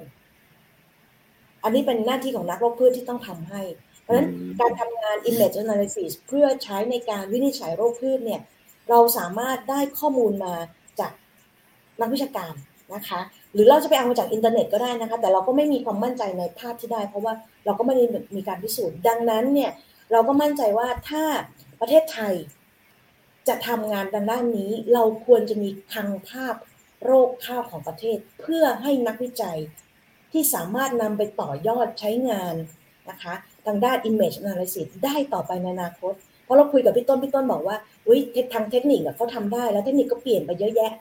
Speaker 4: อันนี้เป็นหน้าที่ของนักโรคพืชที่ต้องทำให้ เพราะฉะนั้นการทำงาน image analysis เพื่อใช้ในการวินิจฉัยโรคพืชเนี่ย เราสามารถได้ข้อมูลมาจากนักวิชาการนะคะ หรือเราจะไปเอามาจากอินเทอร์เน็ตก็ได้นะคะ แต่เราก็ไม่มีความมั่นใจในภาพที่ได้ เพราะว่าเราก็ไม่ได้มีการพิสูจน์ ดังนั้นเนี่ยเราก็มั่นใจว่าถ้าประเทศไทยจะทำงานดังด้านนี้ เราควรจะมีคังภาพโรคข้าวของประเทศ เพื่อให้นักวิจัยที่สามารถนำไปต่อยอดใช้งานนะคะทางด้าน image analysis ได้ต่อไปในอนาคต เพราะเราคุยกับพี่ต้นพี่ต้นบอกว่าอุ้ยทางเทคนิคเขาทำได้ แล้วเทคนิคก็เปลี่ยนไปเยอะแยะ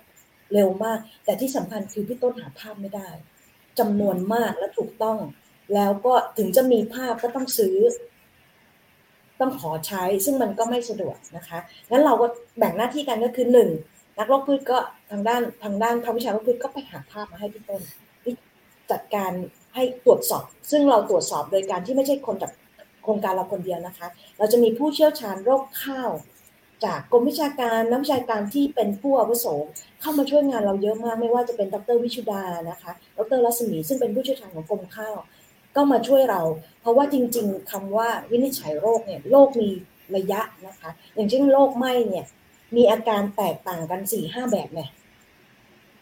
Speaker 4: เร็วมาก แต่ที่สำคัญคือพี่ต้นหาภาพไม่ได้จำนวนมากและถูกต้อง แล้วก็ถึงจะมีภาพก็ต้องซื้อ ต้องขอใช้ซึ่งมันก็ไม่สะดวกนะคะงั้นเราก็แบ่งหน้าที่กันก็คือหนึ่งนักโรคพืชก็ทางด้านทางด้านภาควิชาโรคพืชก็ไปหาภาพมาให้พี่ต้นจัดการให้ตรวจสอบ ซึ่งเราตรวจสอบโดยการที่ไม่ใช่คนจาก โครงการเราคนเดียวนะคะ เราจะมีผู้เชี่ยวชาญโรคข้าว จากกรมวิชาการนักวิชาการที่เป็นผู้อาวุโสเข้ามาช่วยงานเราเยอะมากไม่ว่าจะเป็นดรวิชุดานะคะ ดรรัศมีซึ่งเป็นผู้เชี่ยวชาญของกรมข้าว ก็มาช่วยเรา เพราะว่าจริง ๆคำว่าวินิจฉัยโรคเนี่ยโรคมีระยะนะคะ อย่างเช่นโรคไหม้เนี่ยมีอาการแตกต่างกันสี่ห้าแบบเนี่ย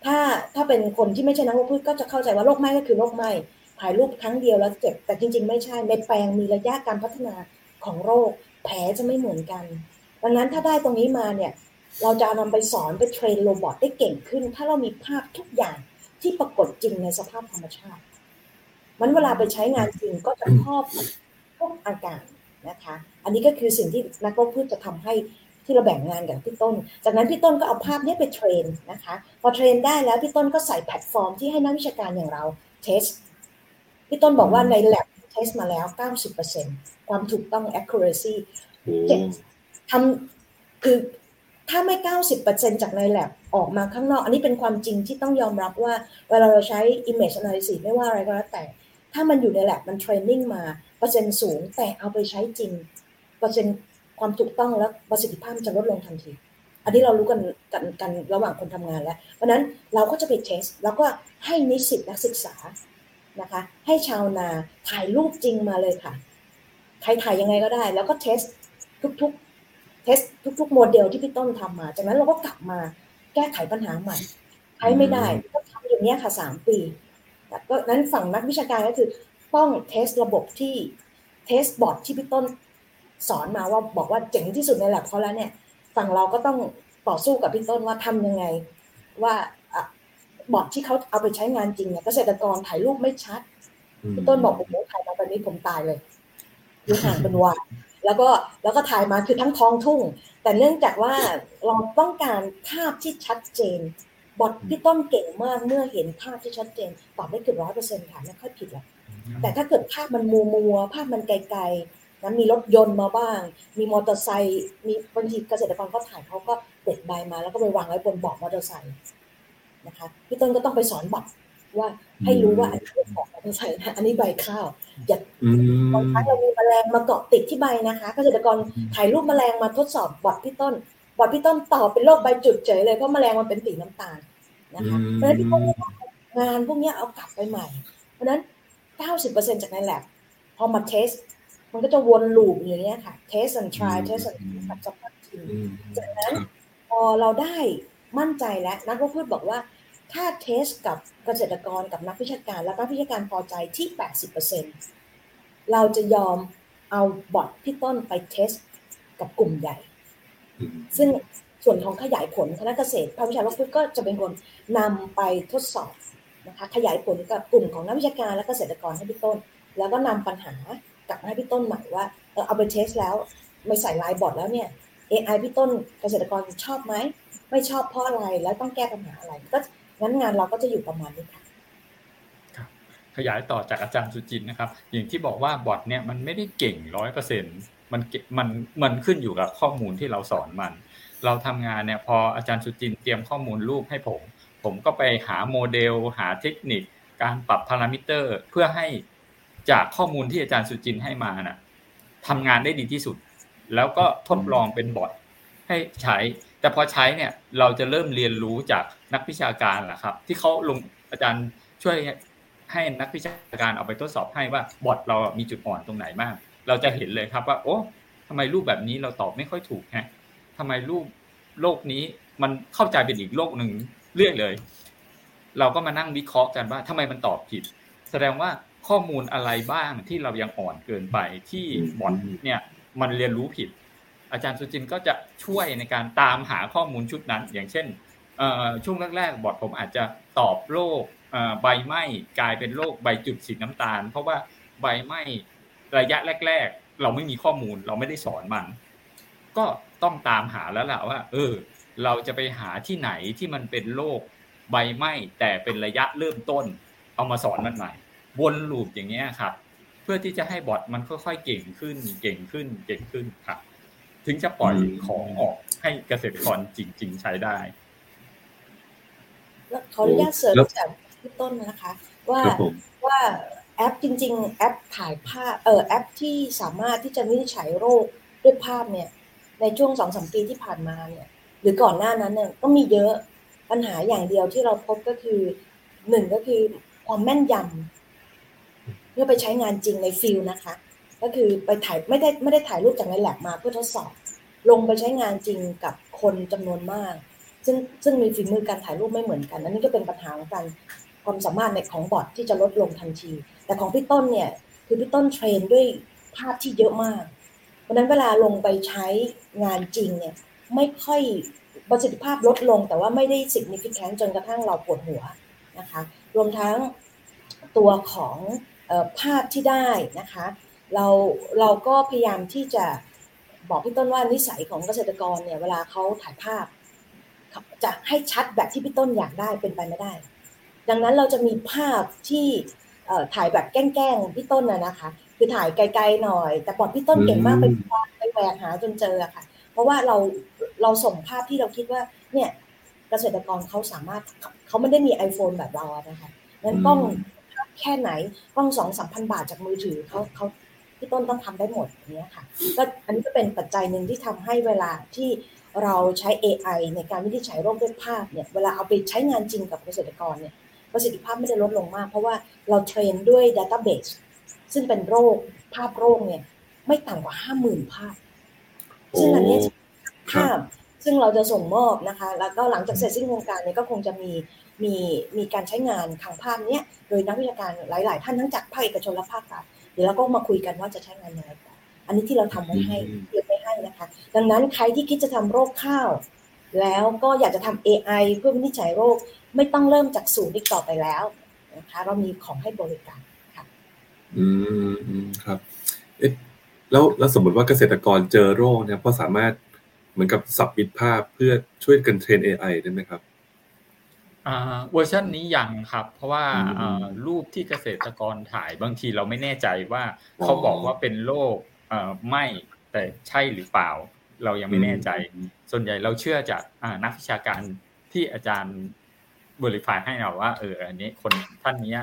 Speaker 4: ถ้าถ้าเป็นคนที่ไม่ใช่นักโรคพืชก็จะเข้าใจว่าโรคไหม้ก็คือโรคไหม้ ถ่ายรูปครั้งเดียวแล้วเจ็บ แต่จริง ๆ ไม่ใช่ในแปลงมีระยะการพัฒนาของโรค แผลจะไม่เหมือนกัน ดังนั้นถ้าได้ตรงนี้มาเนี่ยเราจะนำไปสอนไป train robot ได้เก่งขึ้น ถ้าเรามีภาพทุกอย่างที่ปรากฏจริงในสภาพธรรมชาติ มันเวลาไปใช้งานจริงก็จะครอบทุกอาการนะคะ อันนี้ก็คือสิ่งที่นักโรคพืชจะทำให้ที่เราแบ่งงานกับพี่ต้น จากนั้นพี่ต้นก็เอาภาพนี้ไป train นะคะ พอ train ได้แล้วพี่ต้นก็ใส่แพลตฟอร์มที่ให้นักวิชาการอย่างเรา test พี่ต้นบอกว่าใน lab test มาแล้ว 90%ความถูกต้อง accuracy ทำคือถ้าไม่ 90%จากใน lab ออกมาข้างนอก อันนี้เป็นความจริงที่ต้องยอมรับว่า เวลาเราใช้ image analysis ไม่ว่าอะไรก็แล้วแต่ ถ้ามันอยู่ใน lab มันเทรนนิ่งมาเปอร์เซ็นต์สูง แต่เอาไปใช้จริงเปอร์เซ็นต์ความถูกต้องและประสิทธิภาพจะลดลงทันที อันนี้เรารู้กันกันกันระหว่างคนทำงานแล้ว เพราะนั้นเราก็จะไปเทสแล้วก็ให้นิสิตนักศึกษา นะคะ ให้ชาวนาถ่ายรูปจริงมาเลยค่ะใครถ่ายยังไงก็ได้ แล้วก็ test ทุกๆ test ทุกๆโมเดลที่พี่ต้นทำมา จากนั้นเราก็กลับมาแก้ไขปัญหาใหม่ใช้ไม่ได้ก็ทำอย่างนี้ค่ะสามปีก็นั้นฝั่งนักวิชาการก็คือต้อง test ระบบที่ test บอทที่พี่ต้นสอนมาว่าบอกว่าเจ๋งที่สุดในแลบเขาแล้วเนี่ย ฝั่งเราก็ต้องต่อสู้กับพี่ต้นว่าทำยังไง ว่า บอร์ดที่เขาเอาไปใช้งานจริงเนี่ยเกษตรกรถ่ายรูปไม่ชัดพี่ต้นบอกโอ้โหถ่ายมาแบบนี้ผมตายเลยอยู่ห่างเป็นวันแล้วก็แล้วก็ถ่ายมาคือทั้งท้องทุ่ง แต่เนื่องจากว่าเราต้องการภาพที่ชัดเจน บอทพี่ต้นเก่งมากเมื่อเห็นภาพที่ชัดเจนตอบได้เกือบร้อยเปอร์เซ็นต์ค่ะไม่ค่อยผิดหรอกแต่ถ้าเกิดภาพมันมัวมัวภาพมันไกลๆนั้นมีรถยนต์มาบ้าง มีมอเตอร์ไซค์มีบางทีเกษตรกรก็ถ่ายเขาก็เด็ดใบมาแล้วก็ไปวางไว้บนเบาะมอเตอร์ไซค์ นะคะพี่ต้นก็ต้องไปสอนบอทว่าให้รู้ว่าอันนี้เป็นของมอเตอร์ไซค์นะอันนี้ใบข้าวอย่าบางครั้งเรามีแมลงมาเกาะติดที่ใบนะคะเกษตรกรถ่ายรูปแมลงมาทดสอบบอทพี่ต้นบอทพี่ต้นตอบเป็นโรคใบจุดเฉยเลยเพราะแมลงมันเป็นสีน้ำตาลนะคะเพราะฉะนั้นพี่ต้นงานพวกนี้เอากลับไปใหม่ เพราะฉะนั้น 90%จากในแลบพอมาเทสมันก็จะวนลูปอย่างเงี้ยค่ะ test and try test and สับสับทีจากนั้นพอเราได้ มั่นใจแล้วนักวิทยาบอกว่า ถ้า test กับเกษตรกรกับนักวิชาการ แล้วนักวิชาการพอใจที่ 80%เราจะยอมเอาบอทพี่ต้นไป test กับกลุ่มใหญ่ ซึ่งส่วนของขยายผลคณะเกษตรภาควิชาโรคพืชก็จะเป็นคนนำไปทดสอบนะคะขยายผลกับกลุ่มของนักวิชาการและเกษตรกรให้พี่ต้น แล้วก็นำปัญหากลับมาให้พี่ต้นใหม่ว่าเออเอาไปเทสแล้วไม่ใส่ลายบอร์ดแล้วเนี่ย AI พี่ต้นเกษตรกรชอบไหม ไม่ชอบเพราะอะไรแล้วต้องแก้ปัญหาอะไร ก็งั้นงานเราก็จะอยู่ประมาณนี้ค่ะ
Speaker 3: ขยายต่อจากอาจารย์สุจินนะครับ อย่างที่บอกว่าบอทเนี่ยมันไม่ได้เก่งร้อยเปอร์เซ็นต์มันมันมันขึ้นอยู่กับข้อมูลที่เราสอนมัน เราทำงานเนี่ยพออาจารย์สุจินเตรียมข้อมูลรูปให้ผม ผมก็ไปหาโมเดล หาเทคนิค การปรับพารามิเตอร์ เพื่อให้จากข้อมูลที่อาจารย์สุจินให้มานะ่ะทำงานได้ดีที่สุด แล้วก็ทดลองเป็นบอทให้ใช้ แต่พอใช้เนี่ยเราจะเริ่มเรียนรู้จากนักวิชาการแหละครับ ที่เขาลงอาจารย์ช่วยให้นักวิชาการเอาไปทดสอบให้ว่าบอทเรามีจุดอ่อนตรงไหนบ้างเราจะเห็นเลยครับว่า โอ้ทำไมรูปแบบนี้เราตอบไม่ค่อยถูกฮะทำไมรูปโลกนี้มันเข้าใจเป็นอีกโลกหนึ่งเรื่อยเลย เราก็มานั่งวิเคราะห์กันว่าทำไมมันตอบผิด แสดงว่าข้อมูลอะไรบ้างที่เรายังอ่อนเกินไปที่บอทเนี่ย มันเรียนรู้ผิด อาจารย์สุจินก็จะช่วยในการตามหาข้อมูลชุดนั้น อย่างเช่นช่วงแรกๆบอทผมอาจจะตอบโรคใบไหม้กลายเป็นโรคใบจุดสีน้ำตาล เพราะว่าใบไหม้ระยะแรก ๆ เราไม่มีข้อมูลเราไม่ได้สอนมัน ก็ต้องตามหาแล้วแหละว่า เออ เราจะไปหาที่ไหนที่มันเป็นโรคใบไหม้แต่เป็นระยะเริ่มต้น เอามาสอนมันใหม่วนลูปอย่างเงี้ยครับ เพื่อที่จะให้บอทมันค่อยๆเก่งขึ้น เก่งขึ้น เก่งขึ้นครับถึงจะปล่อยของออกให้เกษตรกรจริง ๆ ใช้ได้
Speaker 4: แล้วขออนุญาตเสริมจากพี่ต้นนะคะ ว่าว่าแอปจริง ๆ แอปถ่ายภาพเออแอปที่สามารถที่จะวินิจฉัยโรคด้วยภาพเนี่ย ในช่วงสองสามปีที่ผ่านมาเนี่ย หรือก่อนหน้านั้นเนี่ยก็มีเยอะปัญหาอย่างเดียวที่เราพบก็คือหนึ่งก็คือความแม่นยำ เมื่อไปใช้งานจริงใน field นะคะ ก็คือไปถ่ายไม่ได้ไม่ได้ถ่ายรูปจากในแลบมาเพื่อทดสอบ ลงไปใช้งานจริงกับคนจำนวนมาก ซึ่งซึ่งมีฝีมือการถ่ายรูปไม่เหมือนกันอันนี้ก็เป็นปัญหาของการความสามารถในของบอทที่จะลดลงทันที แต่ของพี่ต้นเนี่ยคือพี่ต้นเทรนด้วยภาพที่เยอะมาก เพราะนั้นเวลาลงไปใช้งานจริงเนี่ยไม่ค่อยประสิทธิภาพลดลง แต่ว่าไม่ได้ significant จนกระทั่งเราปวดหัวนะคะ รวมทั้งตัวของ ภาพที่ได้นะคะ เราเราก็พยายามที่จะบอกพี่ต้นว่านิสัยของเกษตรกรเนี่ยเวลาเขาถ่ายภาพ จะให้ชัดแบบที่พี่ต้นอยากได้เป็นไปไม่ได้ ดังนั้นเราจะมีภาพที่ถ่ายแบบแกล้งๆพี่ต้นนะนะคะ คือถ่ายไกลๆหน่อย แต่ปอดพี่ต้นเก่งมากไปไปแหวกหาจนเจอค่ะ เพราะว่าเราเราส่งภาพที่เราคิดว่าเนี่ยเกษตรกรเขาสามารถเขาไม่ได้มี iPhone แบบเราอะนะคะงั้นกล้อง แค่ไหนกล้องสองสามพันบาทจากมือถือเขาเขาพี่ต้นต้องทำได้หมดอย่างนี้ค่ะก็อันนี้ก็เป็นปัจจัยหนึ่งที่ทำให้เวลาที่เราใช้ AI ในการวินิจฉัยโรคด้วยภาพเนี่ยเวลาเอาไปใช้งานจริงกับเกษตรกรเนี่ยประสิทธิภาพไม่ได้ลดลงมาก เพราะว่าเราเทรนด้วยดัตต้าเบสซึ่งเป็นโรคภาพโรคเนี่ยไม่ต่ำกว่าห้าหมื่นภาพ ซึ่งอันนี้ภาพซึ่งเราจะส่งมอบนะคะ แล้วก็หลังจากเสร็จสิ้นโครงการเนี่ยก็คงจะมี มีมีการใช้งานทางภาพเนี้ยโดยนักวิชาการหลาย ๆ ท่านทั้งจากภาคเอกชนและภาครัฐเดี๋ยวเราก็มาคุยกันว่าจะใช้งานยังไงต่ออันนี้ที่เราทำไว้ให้เตรียมไว้ให้นะคะ ดังนั้นใครที่คิดจะทำโรคข้าว แล้วก็อยากจะทำ AI เพื่อวินิจฉัยโรคไม่ต้องเริ่มจากศูนย์อีกต่อไปแล้วนะคะเรามีของให้บริการค่ะ
Speaker 2: อืมครับเอ๊ะแล้วแล้วสมมติว่าเกษตรกรเจอโรคเนี่ยพอสามารถเหมือนกับ submit ภาพเพื่อช่วยกัน train AI ได้ไหมครับ
Speaker 3: เวอร์ชันนี้ยังครับ เพราะว่ารูปที่เกษตรกรถ่ายบางทีเราไม่แน่ใจว่าเขาบอกว่าเป็นโรคไม่แต่ใช่หรือเปล่า เรายังไม่แน่ใจ ส่วนใหญ่เราเชื่อจากนักวิชาการที่อาจารย์บริฟายให้เราว่าเอออันนี้คนท่านนี้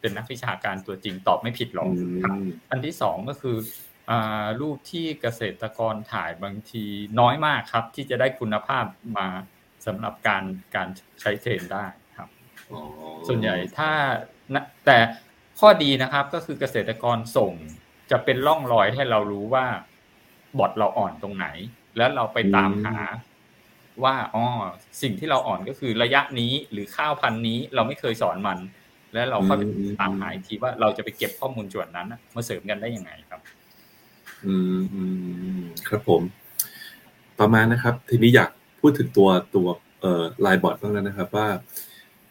Speaker 3: เป็นนักวิชาการตัวจริงตอบไม่ผิดหรอกครับอันที่สองก็คือรูปที่เกษตรกรถ่ายบางทีน้อยมากครับ ที่จะได้คุณภาพมา สำหรับการการใช้เทรนได้ครับ ส่วนใหญ่ถ้าแต่ข้อดีนะครับก็คือเกษตรกรส่งจะเป็นร่องรอยให้เรารู้ว่าบอทเราอ่อนตรงไหน แล้วเราไปตามหาว่าอ๋อสิ่งที่เราอ่อนก็คือระยะนี้หรือข้าวพันนี้เราไม่เคยสอนมัน แล้วเราก็ตามหาทีว่าเราจะไปเก็บข้อมูลส่วนนั้นมาเสริมกันได้ยังไงครับ
Speaker 2: อืมอืมครับผม ประมาณนะครับ ทีนี้อยาก พูดถึงตัวตัวเอ่อไลน์บอทบ้างแล้วนะครับว่า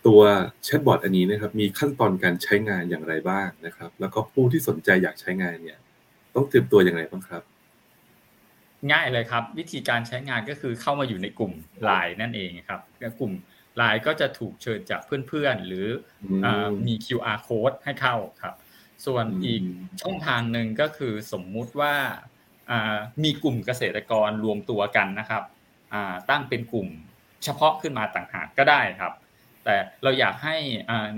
Speaker 2: ตัวแชทบอทอันนี้นะครับมีขั้นตอนการใช้งานอย่างไรบ้างนะครับ แล้วก็ผู้ที่สนใจอยากใช้งานเนี่ย ต้องเตรียมตัวอย่างไรบ้างครับ
Speaker 3: ง่ายเลยครับ วิธีการใช้งานก็คือเข้ามาอยู่ในกลุ่มไลน์นั่นเองครับกลุ่มไลน์ก็จะถูกเชิญจากเพื่อนๆ หรือมี QR code ให้เข้าครับ ส่วนอีกช่องทางหนึ่งก็คือสมมุติว่ามีกลุ่มเกษตรกรรวมตัวกันนะครับ ตั้งเป็นกลุ่มเฉพาะขึ้นมาต่างหากก็ได้ครับ แต่เราอยากให้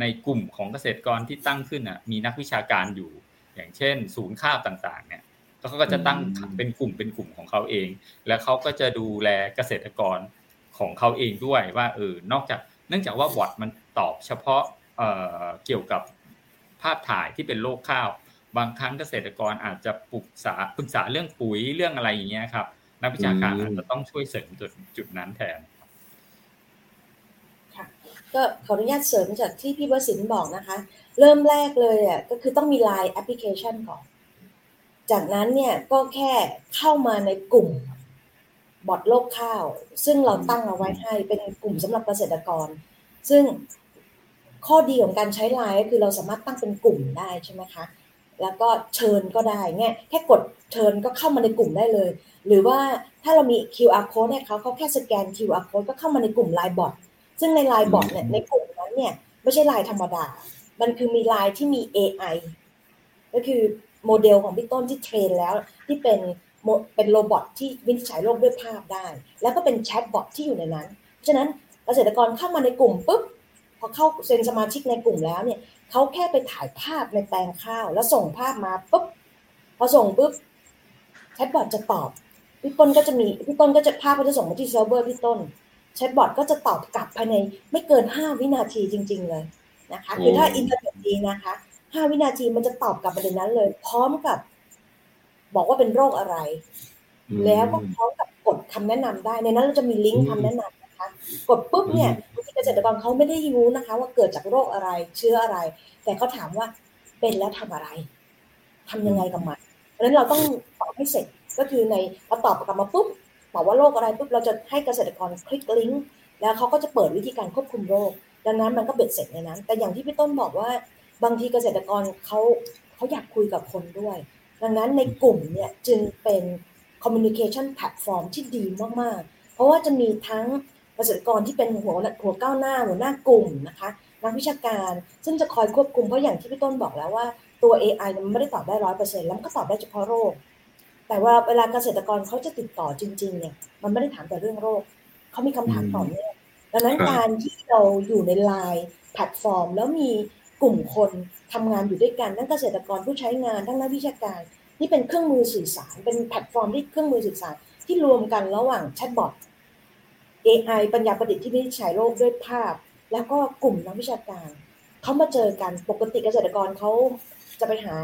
Speaker 3: ในกลุ่มของเกษตรกรที่ตั้งขึ้นมีนักวิชาการอยู่ อย่างเช่น ศูนย์ข้าวต่างๆเนี่ยเขาก็จะตั้งเป็นกลุ่มเป็นกลุ่มของเขาเอง แล้วเขาก็จะดูแลเกษตรกรของเขาเองด้วยว่าเออนอกจากเนื่องจากว่าบอทมันตอบเฉพาะเกี่ยวกับภาพถ่ายที่เป็นโรคข้าว บางครั้งเกษตรกรอาจจะปรึกษาปรึกษาเรื่องปุ๋ยเรื่องอะไรอย่างเงี้ยครับ นักวิชาการอาจจะต้องช่วยเสริมจุดจุดนั้นแทน
Speaker 4: ค่ะก็ขออนุญาตเสริมจากที่พี่วสินบอกนะคะ เริ่มแรกเลยอะก็คือต้องมี Line แอปพลิเคชันก่อน จากนั้นเนี่ยก็แค่เข้ามาในกลุ่มบอดโลกข้าว ซึ่งเราตั้งเอาไว้ให้เป็นกลุ่มสำหรับเกษตรกร ซึ่งข้อดีของการใช้ไลน์ก็คือเราสามารถตั้งเป็นกลุ่มได้ใช่ไหมคะ แล้วก็เชิญก็ได้เงี้ยแค่กดเชิญก็เข้ามาในกลุ่มได้เลย หรือว่าถ้าเรามี QR code เนี่ยเขาเขาแค่สแกน QR code ก็เข้ามาในกลุ่ม Line Bot ซึ่งใน Line Bot เนี่ยในกลุ่มนั้นเนี่ยไม่ใช่ไลน์ธรรมดา มันคือมีไลน์ที่มี AI ก็คือโมเดลของพี่ต้นที่ train แล้วที่เป็นเป็น robot ที่วินิจฉัยโรคด้วยภาพได้ แล้วก็เป็นแชทบอทที่อยู่ในนั้น เพราะฉะนั้นเกษตรกรเข้ามาในกลุ่มปุ๊บ พอเข้าเซ็นสมาชิกในกลุ่มแล้วเนี่ยเขาแค่ไปถ่ายภาพในแปลงข้าว แล้วส่งภาพมาปุ๊บพอส่งปุ๊บแชทบอทจะตอบพี่ต้นก็จะมีพี่ต้นก็จะภาพก็จะส่งมาที่เซิร์ฟเวอร์พี่ต้นแชทบอทก็จะตอบกลับภายในไม่เกินห้าวินาทีจริง ๆ เลยนะคะคือถ้าอินเทอร์เน็ตดีนะคะห้าวินาทีมันจะตอบกลับมาในนั้นเลย พร้อมกับ บอกว่าเป็นโรคอะไร แล้วก็พร้อมกับกดคำแนะนำได้ในนั้นเราจะมีลิงก์คำแนะนำ นะคะกดปุ๊บเนี่ยบางทีเกษตรกรเขาไม่ได้รู้นะคะ ว่าเกิดจากโรคอะไรเชื้ออะไร แต่เขาถามว่าเเป็นแล้วทำอะไรทำยังไงกับมันเพราะฉะนั้นเราต้องตอบให้เสร็จก็คือในพอตอบกลับมาปุ๊บบอกว่าโรคอะไรปุ๊บเราจะให้เกษตรกรคลิกลิงก์แล้วเขาก็จะเปิดวิธีการควบคุมโรค ดังนั้นมันก็เบ็ดเสร็จในนั้น แต่อย่างที่พี่ต้นบอกว่าบางทีเกษตรกรเขาเขาอยากคุยกับคนด้วย ดังนั้นในกลุ่มเนี่ยจึงเป็น communication platform ที่ดีมาก ๆ เพราะว่าจะมีทั้ง เกษตรกรที่เป็นหัวหัวก้าวหน้าหัวหน้ากลุ่มนะคะนักวิชาการซึ่งจะคอยควบคุมเพราะอย่างที่พี่ต้นบอกแล้วว่าตัว AI มันไม่ได้ตอบได้ร้อยเปอร์เซ็นต์แล้วก็ตอบได้เฉพาะโรค แต่ว่าเวลาเกษตรกรเขาจะติดต่อจริงๆเนี่ยมันไม่ได้ถามแต่เรื่องโรคเขามีคำถามต่อเนื่องดังนั้นการที่เราอยู่ในไลน์แพลตฟอร์ม แล้วมีกลุ่มคนทำงานอยู่ด้วยกันทั้งเกษตรกรผู้ใช้งานทั้งนักวิชาการ นี่เป็นเครื่องมือสื่อสาร เป็นแพลตฟอร์มที่เครื่องมือสื่อสารที่รวมกันระหว่างแชทบอท AI ปัญญาประดิษฐ์ที่วินิจฉัยโรคด้วยภาพ แล้วก็กลุ่มนักวิชาการเขามาเจอกันปกติเกษตรกรเขาจะไปหา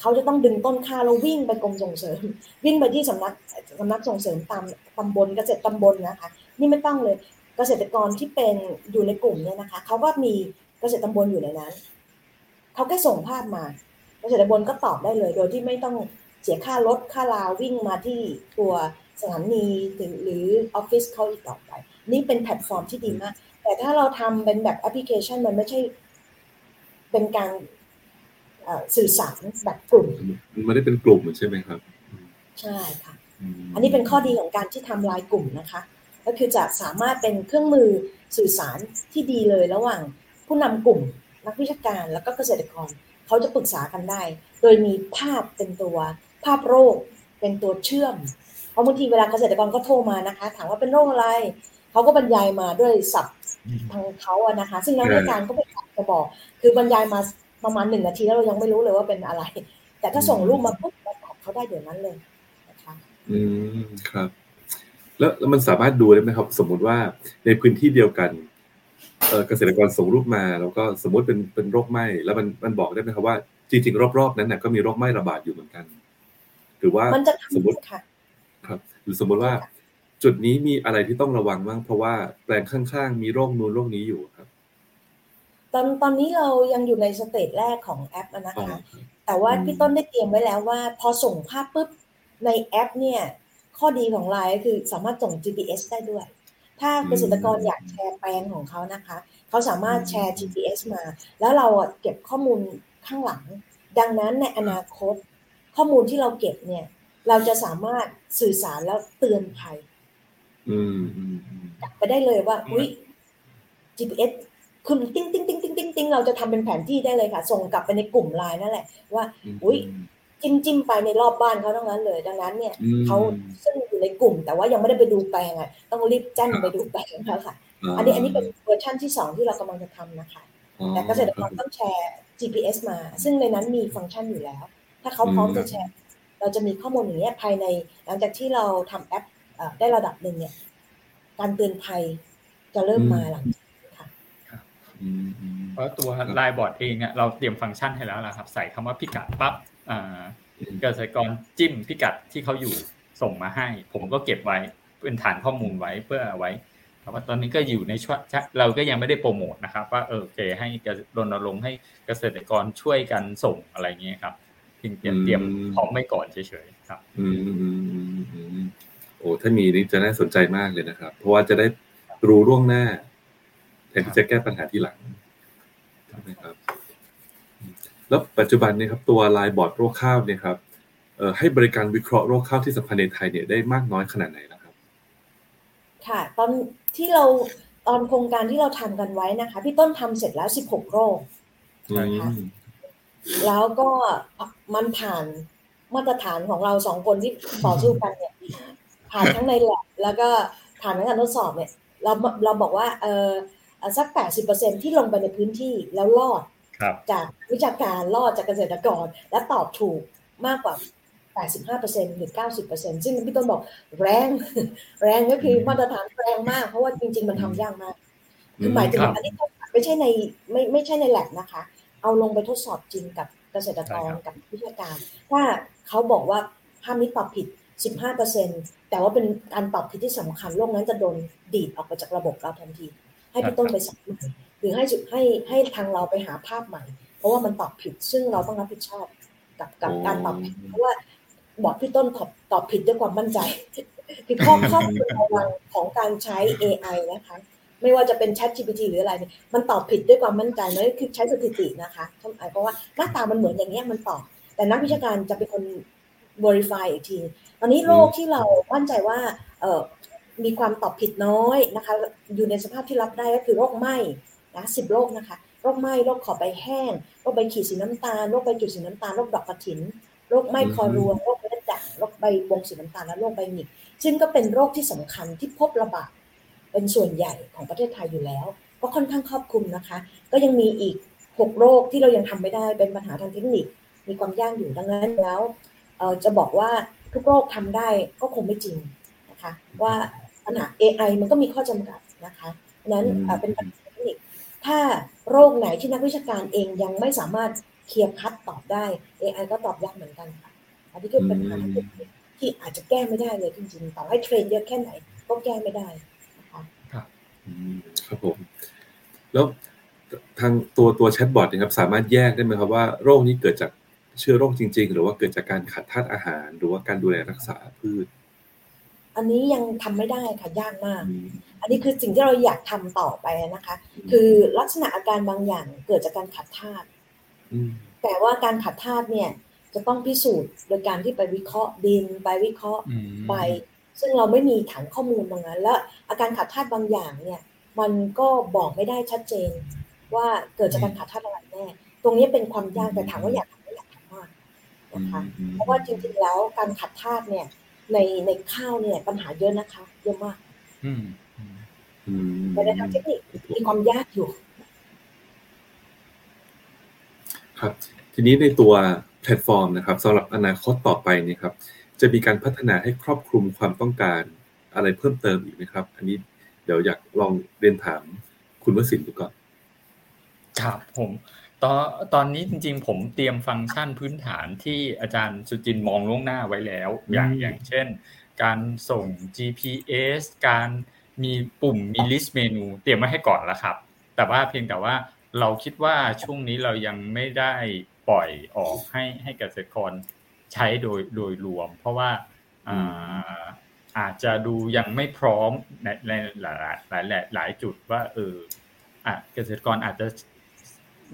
Speaker 4: เขาจะต้องดึงต้นข้าวแล้ววิ่งไปกรมส่งเสริม วิ่งไปที่สำนักสำนักส่งเสริมตามตำบลเกษตรตำบลนะคะ นี่ไม่ต้องเลยเกษตรกรที่เป็นอยู่ในกลุ่มเนี่ยนะคะเขาก็มีเกษตรตำบลอยู่ในนั้นเขาแค่ส่งภาพมา เกษตรตำบลก็ตอบได้เลย โดยที่ไม่ต้องเสียค่ารถค่าลาวิ่งมาที่ตัว สถานีหรือออฟฟิศเขาอีกต่อไป นี่เป็นแพลตฟอร์มที่ดีมาก แต่ถ้าเราทำเป็นแบบแอปพลิเคชันมันไม่ใช่เป็นการสื่อสารแบบกลุ่ม
Speaker 2: มันไม่ได้เป็นกลุ่มใช่ไหมครับ
Speaker 4: ใช่ค่ะ อันนี้เป็นข้อดีของการที่ทำลายกลุ่มนะคะ ก็คือจะสามารถเป็นเครื่องมือสื่อสารที่ดีเลยระหว่างผู้นำกลุ่มนักวิชาการแล้วก็เกษตรกรเขาจะปรึกษากันได้ โดยมีภาพเป็นตัวภาพโรค เป็นตัวเชื่อม เพราะบางทีเวลาเกษตรกรก็โทรมานะคะ ถามว่าเป็นโรคอะไร เขาก็บรรยายมาด้วยศัพท์ทางเขาอะนะคะ ซึ่งนักวิชาการก็ไม่จะบอก คือบรรยายมาประมาณหนึ่งนาทีแล้วเรายังไม่รู้เลยว่าเป็นอะไร แต่ถ้าส่งรูปมาปุ๊บเราตอบเขาได้เดี๋ยวนั้นเลยนะคะ
Speaker 2: อืมครับ แล้วแล้วมันสามารถดูได้ไหมครับ สมมุติว่าในพื้นที่เดียวกันเกษตรกรส่งรูปมา แล้วก็สมมติเป็นเป็นโรคไหม้แล้วมันมันบอกได้ไหมครับว่าจริงๆรอบๆนั้นน่ะก็มีโรคไหม้ระบาดอยู่เหมือนกัน หรือว่าสมมติครับ หรือสมมติว่าจุดนี้มีอะไรที่ต้องระวังบ้างเพราะว่าแปลงข้างๆ มีโรคนู้นโรคนี้อยู่ครับ
Speaker 4: ตอนตอนนี้เรายังอยู่ใน stage แรกของแอปนะคะ แต่ว่าพี่ต้นได้เตรียมไว้แล้วว่า พอส่งภาพปุ๊บในแอปเนี่ย ข้อดีของไลน์คือสามารถส่ง GPS ได้ด้วย ถ้าเกษตรกรอยากแชร์แปลงของเขานะคะ เขาสามารถแชร์ GPS มา แล้วเราเก็บข้อมูลข้างหลัง ดังนั้นในอนาคตข้อมูลที่เราเก็บเนี่ย เราจะสามารถสื่อสารแล้วเตือนภัยกลับไปได้เลยว่าอุ้ย GPS คุณติ้งติ้งติ้งติ้งติ้งติ้งเราจะทำเป็นแผนที่ได้เลยค่ะ ส่งกลับไปในกลุ่มไลน์นั่นแหละ ว่าอุ้ยจิ้มจิ้มไปในรอบบ้านเขาทั้งนั้นเลย ดังนั้นเนี่ยเขาซึ่งอยู่ในกลุ่ม แต่ว่ายังไม่ได้ไปดูแปลงอะต้องรีบแจ้งไปดูแปลงแล้วค่ะ อันนี้อันนี้เป็นเวอร์ชั่นที่สองที่เรากำลังจะทำนะคะ แต่เกษตรกรต้องแชร์ GPS มา ซึ่งในนั้นมีฟังก์ชันอยู่แล้ว ถ้าเขาพร้อมจะแชร์ เราจะมีข้อมูลอย่างนี้ภายใน หลังจากที่เราทำแอปได้ระดับหนึ่งเนี่ย การเตือนภัยจะเริ่มมาหลังค่ะ
Speaker 3: เพราะตัวไลน์บอร์ดเองอะเราเตรียมฟังก์ชันให้แล้วล่ะครับ ใส่คำว่าพิกัดปั๊บเกษตรกรจิ้มพิกัดที่เขาอยู่ส่งมาให้ ผมก็เก็บไว้เป็นฐานข้อมูลไว้เพื่อไว้แต่ว่าตอนนี้ก็อยู่ในช่วงเราก็ยังไม่ได้โปรโมทนะครับ ว่าเออโอเคให้รณรงค์ให้เกษตรกรช่วยกันส่งอะไรเงี้ยครับเพียงเตรียมเตรียมพร้อมไม่ก่อนเฉยๆครับ
Speaker 2: อืมโอ้ถ้ามีนี่จะน่าสนใจมากเลยนะครับ เพราะว่าจะได้รู้ล่วงหน้าแทนที่จะแก้ปัญหาที่หลังใช่ไหมครับ แล้วปัจจุบันเนี่ยครับ ตัวไลน์บอร์ดโรคข้าวเนี่ยครับให้บริการวิเคราะห์โรคข้าวที่สำคัญในไทยเนี่ยได้มากน้อยขนาดไหนนะครับ
Speaker 4: ค่ะ ตอนที่เราตอนโครงการที่เราทำกันไว้นะคะ พี่ต้นทำเสร็จแล้วสิบหกโรคนะคะ แล้วก็มันผ่านมาตรฐานของเราสองคนที่ต่อสู้กันเนี่ย ผ่านทั้งในแลบแล้วก็ผ่านทั้งการทดสอบเนี่ย เราเราบอกว่าเออสักแปดสิบเปอร์เซ็นที่ลงไปในพื้นที่แล้วรอดจากวิชาการรอดจากเกษตรกร และตอบถูกมากกว่า85%หรือ 90%ซึ่งพี่ต้นบอกแรง แรงก็คือมาตรฐานแรงมาก เพราะว่าจริง ๆ มันทำยากมากคือหมายถึงอันนี้ไม่ใช่ในไม่ไม่ใช่ในแลบนะคะ เอาลงไปทดสอบจริงกับเกษตรกรกับวิชาการถ้าเขาบอกว่าภาพนี้ตอบผิด 15%แต่ว่าเป็นการตอบผิดที่สำคัญโลกนั้นจะโดนดีดออกไปจากระบบเราทันที ให้พี่ต้นไปสัมหรือให้ให้ให้ทางเราไปหาภาพใหม่ราะว่ามันตอบผิดซึ่งเราต้องรับผิดชอบกับกับการตอบผิดเพราะว่าบอกพี่ต้นตอบตอบผิดด้วยความมั่นใจคือข้อข้อระวังของการใช้ AI นะคะ ไม่ว่าจะเป็น Chat GPT หรืออะไรเนี่ยมันตอบผิดด้วยความมั่นใจนั่นคือใช้สถิตินะคะเพราะว่าหน้าตามันเหมือนอย่างเงี้ยมันตอบ แต่นักวิชาการจะเป็นคน verify อีกทีตอนนี้โรคที่เรามั่นใจว่าเออมีความตอบผิดน้อยนะคะ อยู่ในสภาพที่รับได้ก็คือโรคไหม้นะสิบโรคนะคะโรคไหม้โรคขอบใบแห้งโรคใบขีดสีน้ำตาลโรคใบจุดสีน้ำตาลโรคดอกกระถินโรคไหม้คอรวงโรคเลือดด่างโรคใบวงสีน้ำตาลและโรคใบหงิกซึ่งก็เป็นโรคที่สำคัญที่พบระบาด เป็นส่วนใหญ่ของประเทศไทยอยู่แล้ว ก็ค่อนข้างครอบคลุมนะคะ ก็ยังมีอีกหกโรคที่เรายังทำไม่ได้เป็นปัญหาทางเทคนิค มีความยากอยู่ดังนั้นแล้วจะบอกว่าทุกโรคทำได้ก็คงไม่จริงนะคะ ว่าปัญหา AI มันก็มีข้อจำกัดนะคะนั้นเป็นปัญหาเทคนิค ถ้าโรคไหนที่นักวิชาการเองยังไม่สามารถ clear cut ตอบได้ AI ก็ตอบยากเหมือนกันค่ะอันนี้คือปัญหาที่อาจจะแก้ไม่ได้เลยจริงๆต่อให้ train เยอะแค่ไหนก็แก้ไม่ได้นะ คะ
Speaker 2: ครับครับผม แล้วทางตัวตัวแชทบอทนะครับสามารถแยกได้ไหมครับว่าโรคนี้เกิดจากเชื้อโรคจริง ๆ หรือว่าเกิดจากการขาดธาตุอาหาร หรือว่าการดูแลรักษาพืช
Speaker 4: อันนี้ยังทำไม่ได้ค่ะยากมาก อันนี้คือสิ่งที่เราอยากทำต่อไปนะคะ คือลักษณะอาการบางอย่างเกิดจากการขาดธาตุแต่ว่าการขาดธาตุเนี่ย จะต้องพิสูจน์โดยการที่ไปวิเคราะห์ดินไปวิเคราะห์ใบ ซึ่งเราไม่มีฐานข้อมูลตรงนั้น และอาการขาดธาตุบางอย่างเนี่ย มันก็บอกไม่ได้ชัดเจน ว่าเกิดจากการขาดธาตุอะไรแน่ ตรงนี้เป็นความยากแต่ถามว่าอยากทำไม่อยากทำมากนะคะเพราะว่าจริงๆแล้วการขาดธาตุเนี่ย ในในข้าวเนี่ยปัญหาเยอะนะคะ เยอะมากแต่ในทางเทคนิคมีความยากอยู่
Speaker 2: ครับ ทีนี้ในตัวแพลตฟอร์มนะครับสำหรับอนาคตต่อไปนี่ครับ จะมีการพัฒนาให้ครอบคลุมความต้องการอะไรเพิ่มเติมอีกไหมครับ อันนี้เดี๋ยวอยากลองเรียนถามคุณวสินดูก่อน
Speaker 3: ครับผมตอนตอนนี้จริงๆ ผมเตรียมฟังก์ชันพื้นฐานที่อาจารย์สุจินมองล่วงหน้าไว้แล้ว อย่างอย่างเช่น การส่ง GPS การมีปุ่มมี list menu เตรียมไว้ให้ก่อนแล้วครับ แต่ว่าเพียงแต่ว่าเราคิดว่าช่วงนี้เรายังไม่ได้ปล่อยออกให้ให้เกษตรกร ใช้โดยโดยรวม เพราะว่าอาจจะดูยังไม่พร้อมในในหลายหลายหลายจุดว่าเออเกษตรกรอาจจะ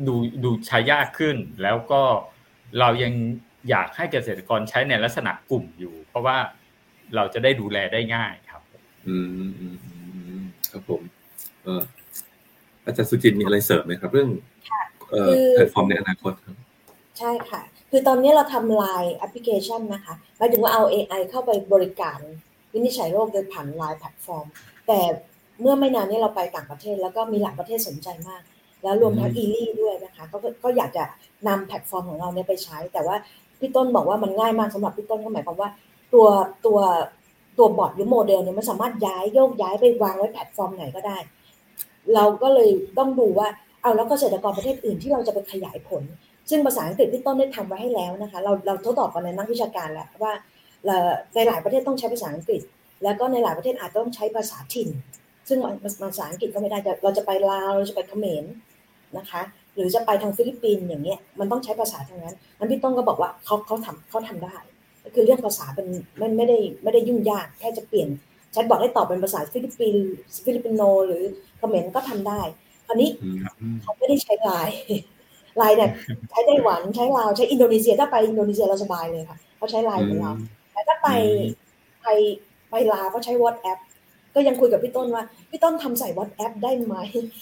Speaker 3: ดูดูใช้ยากขึ้น แล้วก็เรายังอยากให้เกษตรกรใช้ในลักษณะกลุ่มอยู่ เพราะว่าเราจะได้ดูแลได้ง่ายครับ
Speaker 2: อืมอืมครับผมเอออาจารย์สุจินมีอะไรเสริมไหมครับ เรื่องแพลตฟอร์มในอนาคตครับ
Speaker 4: ใช่ค่ะ คือตอนนี้เราทำไลน์แอปพลิเคชันนะคะหมายถึงว่าเอา AI เข้าไปบริการวินิจฉัยโรคโดยผ่านไลน์แพลตฟอร์ม แต่เมื่อไม่นานนี้เราไปต่างประเทศ แล้วก็มีหลายประเทศสนใจมาก แล้วรวมทั้ง IRRI ด้วยนะคะก็ก็อยากจะนำแพลตฟอร์มของเราเนี่ยไปใช้ แต่ว่าพี่ต้นบอกว่ามันง่ายมากสำหรับพี่ต้นก็หมายความว่า ตัวตัวตัวบอร์ดหรือโมเดลเนี่ยมันสามารถย้ายโยกย้ายไปวางไว้แพลตฟอร์มไหนก็ได้ เราก็เลยต้องดูว่าเอาแล้วเกษตรกรประเทศอื่นที่เราจะไปขยายผล ซึ่งภาษาอังกฤษที่ต้นได้ทำไว้ให้แล้วนะคะ เราเราทดสอบกันในนักวิชาการแล้วว่าในหลายประเทศต้องใช้ภาษาอังกฤษ แล้วก็ในหลายประเทศอาจต้องใช้ภาษาถิ่น ซึ่งภาษาอังกฤษก็ไม่ได้เราจะไปลาวเราจะไปเขมรนะคะ หรือจะไปทางฟิลิปปินส์อย่างเงี้ยมันต้องใช้ภาษาทางนั้นนั้นพี่ต้นก็บอกว่าเขาเขาทำเขาทำได้คือเรื่องภาษาเป็นไม่ไม่ได้ไม่ได้ยุ่งยากแค่จะเปลี่ยนแชทบอทให้ตอบเป็นภาษาฟิลิปปินส์ฟิลิปปินโน หรือเขมรก็ทำได้คราวนี้เขาไม่ได้ใช้ไลน์ ไลน์เนี่ยใช้ไต้หวันใช้ลาวใช้อินโดนีเซียถ้าไปอินโดนีเซียเราสบายเลยค่ะเขาใช้ไลน์ของเราแต่ถ้าไปไปไปลาวเขาใช้ WhatsApp ก็ยังคุยกับพี่ต้นว่าพี่ต้นทำใส่ WhatsApp ได้ไหม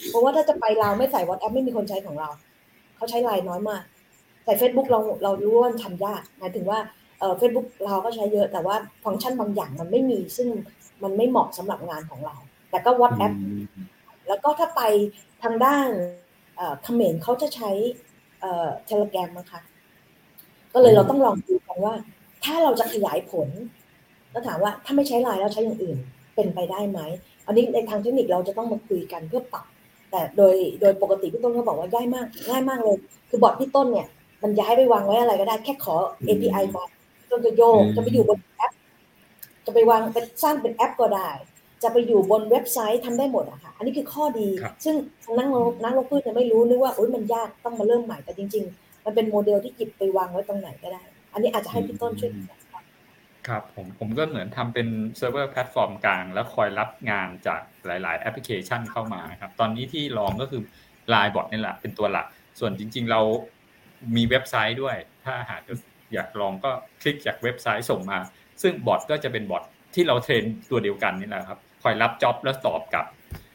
Speaker 4: เพราะว่าถ้าจะไปลาวไม่ใส่ WhatsApp ไม่มีคนใช้ของเราเขาใช้ไลน์น้อยมากใส่ Facebook เราเรารู้ว่าทำยากหมายถึงว่าเอ่อเฟซบุ๊กเราก็ใช้เยอะแต่ว่าฟังก์ชันบางอย่างมันไม่มีซึ่งมันไม่เหมาะสำหรับงานของเรา แต่ก็ WhatsApp แล้วก็ถ้าไปทางด้าน เขมรเขาจะใช้Telegram นะคะ ก็เลยเราต้องลองดูกันว่า ถ้าเราจะขยายผลก็ถามว่าถ้าไม่ใช้ไลน์แล้วใช้อย่างอื่น เป็นไปได้ไหมอันนี้ในทางเทคนิคเราจะต้องมาคุยกันเพื่อปรับ แต่โดยโดยปกติพี่ต้นเขาบอกว่าง่ายมาก ง่ายมากเลย คือบอร์ดพี่ต้นเนี่ยมันย้ายไปวางไว้อะไรก็ได้แค่ขอ API มาต้นจะโยกจะไปอยู่บนแอป จะไปวางเป็นสร้างเป็นแอปก็ได้ จะไปอยู่บนเว็บไซต์ทำได้หมดอะค่ะ อันนี้คือข้อดี ซึ่งนักโรคนักโรคพืชเนี่ยไม่รู้นึกว่าโอ๊ยมันยากต้องมาเริ่มใหม่แต่จริง ๆ มันเป็นโมเดลที่หยิบไปวางไว้ตรงไหนก็ได้ อันนี้อาจจะให้พี่ต้นช่วย
Speaker 3: ครับผมผมก็เหมือนทำเป็นเซิร์ฟเวอร์แพลตฟอร์มกลาง แล้วคอยรับงานจากหลาย ๆ แอปพลิเคชันเข้ามาครับ ตอนนี้ที่ลองก็คือ Line บอทนี่แหละเป็นตัวหลัก ส่วนจริง ๆ เรามีเว็บไซต์ด้วย ถ้าหากอยากลองก็คลิกจากเว็บไซต์ส่งมา ซึ่งบอทก็จะเป็นบอทที่เราเทรนตัวเดียวกันนี่แหละครับ คอยรับจ็อบแล้วตอบกลับ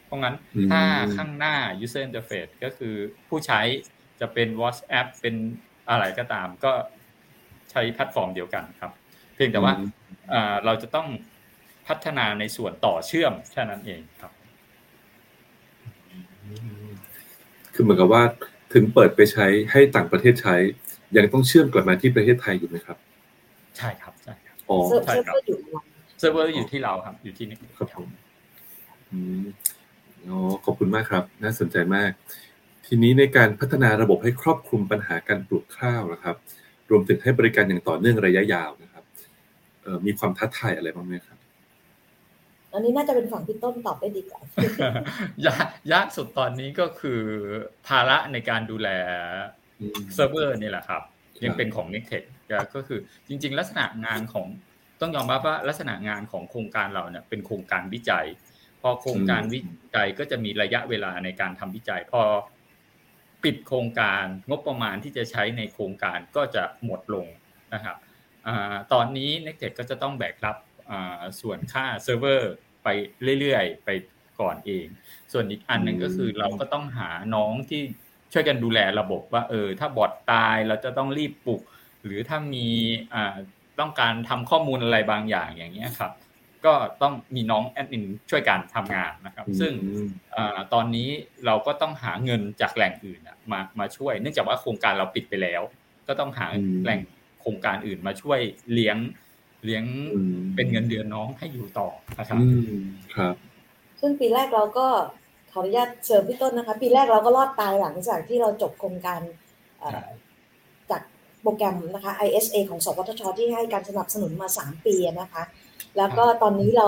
Speaker 3: เพราะงั้นถ้าข้างหน้า user interface ก็คือผู้ใช้จะเป็น WhatsApp เป็นอะไรก็ตาม ก็ใช้แพลตฟอร์มเดียวกันครับ เพียงแต่ว่าเราจะต้องพัฒนาในส่วนต่อเชื่อมแค่นั้นเองครับ
Speaker 2: คือเหมือนกับว่าถึงเปิดไปใช้ให้ต่างประเทศใช้ ยังต้องเชื่อมกลับมาที่ประเทศไทยอยู่ไหมครับ
Speaker 3: ใช่ครับใช่ครับ
Speaker 2: อ๋อ
Speaker 3: ใช่
Speaker 4: ครับ
Speaker 3: เซิร์ฟเวอร์อยู่ที่เราครับ อยู่ที่นี่
Speaker 2: ครับผมอ๋อขอบคุณมากครับ น่าสนใจมาก ทีนี้ในการพัฒนาระบบให้ครอบคลุมปัญหาการปลูกข้าวนะครับ รวมถึงให้บริการอย่างต่อเนื่องระยะยาวนะครับมีความท้าทายอะไรบ้างไหมครับ
Speaker 4: อันนี้น่าจะเป็นฝั่งพี่ต้นตอบได้ดีกว่ายาก
Speaker 3: ยากสุดตอนนี้ก็คือ ภาระในการดูแลเซิร์ฟเวอร์นี่แหละครับ ยังเป็นของ n e c t e c h ก็คือจริง ๆ ลักษณะงานของ ต้องยอมรับว่าลักษณะงานของโครงการเราเนี่ยเป็นโครงการวิจัย พอโครงการวิจัยก็จะมีระยะเวลาในการทำวิจัย พอปิดโครงการงบประมาณที่จะใช้ในโครงการก็จะหมดลงนะครับตอนนี้ n e c t e c ก็จะต้องแบกรับส่วนค่าเซิร์ฟเวอร์ไปเรื่อยๆ ไปก่อนเอง ส่วนอีกอันหนึ่งก็คือเราก็ต้องหาน้องที่ช่วยกันดูแลระบบว่าเออถ้าบอดตายเราจะต้องรีบปลุก หรือถ้ามี ต้องการทำข้อมูลอะไรบางอย่างอย่างเงี้ยครับ ก็ต้องมีน้องแอดมินช่วยกันทำงานนะครับ ซึ่งตอนนี้เราก็ต้องหาเงินจากแหล่งอื่นมามาช่วย เนื่องจากว่าโครงการเราปิดไปแล้ว ก็ต้องหาแหล่งโครงการอื่นมาช่วยเลี้ยงเลี้ยงเป็นเงินเดือนน้องให้อยู่ต่อนะครับ
Speaker 2: ครับ
Speaker 4: ซึ่งปีแรกเราก็ขออนุญาตเสริมพี่ต้นนะคะ ปีแรกเราก็รอดตายหลังจากที่เราจบโครงการจาก โปรแกรมนะคะ ISA ของสปทช ที่ให้การสนับสนุนมา 3 ปีนะคะ แล้วก็ตอนนี้เรา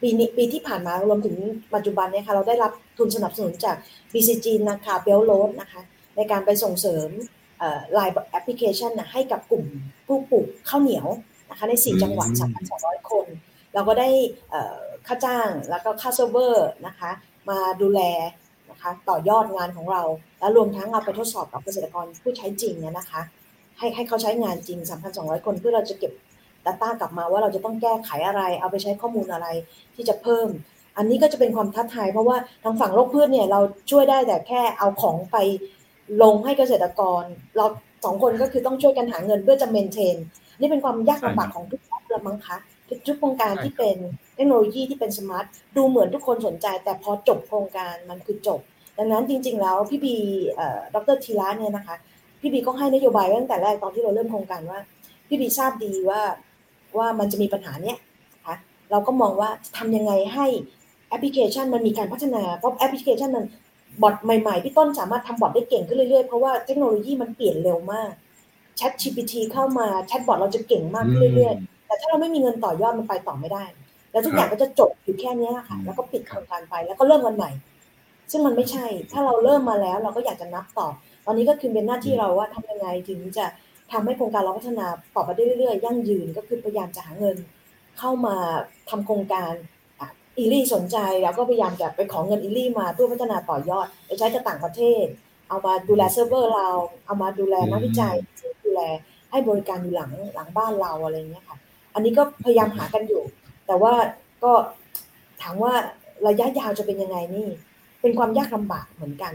Speaker 4: ปีนี้ปีที่ผ่านมารวมถึงปัจจุบันเนี่ยค่ะเราได้รับทุนสนับสนุนจาก BCG นะคะเบลโลดนะคะในการไปส่งเสริมไลน์แอปพลิเคชันให้กับกลุ่มผู้ปลูกข้าวเหนียวนะคะใน 4 จังหวัด 3,200 คน เราก็ได้ค่าจ้างแล้วก็ค่าเซิร์ฟเวอร์นะคะมาดูแล นะคะต่อยอดงานของเรา แล้วรวมทั้งเอาไปทดสอบกับเกษตรกรผู้ใช้จริงเนี่ยนะคะให้ให้เขาใช้งานจริง 3,200 คนเพื่อเราจะเก็บ Data กลับมาว่าเราจะต้องแก้ไขอะไร เอาไปใช้ข้อมูลอะไรที่จะเพิ่ม อันนี้ก็จะเป็นความท้าทายเพราะว่าทางฝั่งโรคพืชเนี่ยเราช่วยได้แต่แค่เอาของไปลงให้เกษตรกร เราสองคนก็คือต้องช่วยกันหาเงินเพื่อจะ maintain นี่เป็นความยากลำบากของทุกคนละมั้งคะทุกโครงการที่เป็นเทคโนโลยีที่เป็น smart ดูเหมือนทุกคนสนใจ แต่พอจบโครงการมันคือจบ ดังนั้นจริง ๆ แล้วพี่บีดรทีระเนี่ยนะคะ พี่บีก็ให้นโยบายตั้งแต่แรกตอนที่เราเริ่มโครงการว่า พี่บีทราบดีว่าว่ามันจะมีปัญหาเนี้ยนะคะเราก็มองว่าทำยังไงให้แอปพลิเคชันมันมีการพัฒนาเพราะแอปพลิเคชันมันบอทใหม่ๆพี่ต้นสามารถทำบอทได้เก่งขึ้นเรื่อยๆ เพราะว่าเทคโนโลยีมันเปลี่ยนเร็วมากแชท GPT เข้ามาแชทบอทเราจะเก่งมากขึ้นเรื่อยๆ แต่ถ้าเราไม่มีเงินต่อยอดมันไปต่อไม่ได้ แล้วทุกอย่างก็จะจบอยู่แค่นี้ค่ะ แล้วก็ปิดโครงการไปแล้วก็เริ่มวันใหม่ ซึ่งมันไม่ใช่ ถ้าเราเริ่มมาแล้วเราก็อยากจะนับต่อ ตอนนี้ก็คือเป็นหน้าที่เราว่าทำยังไงถึงจะทำให้โครงการเราพัฒนาต่อไปได้เรื่อยๆ ยั่งยืนก็คือพยายามจะหาเงินเข้ามาทำโครงการ IRRI สนใจแล้วก็พยายามจะไปขอเงิน IRRI มาเพื่อพัฒนาต่อยอดไปใช้กับต่างประเทศ เอามาดูแลเซิร์ฟเวอร์เรา เอามาดูแลนักวิจัยที่ดูแลให้บริการอยู่หลังหลังบ้านเราอะไรเงี้ยค่ะ อันนี้ก็พยายามหากันอยู่ แต่ว่าก็ถามว่าระยะยาวจะเป็นยังไงนี่ เป็นความยากลำบากเหมือนกัน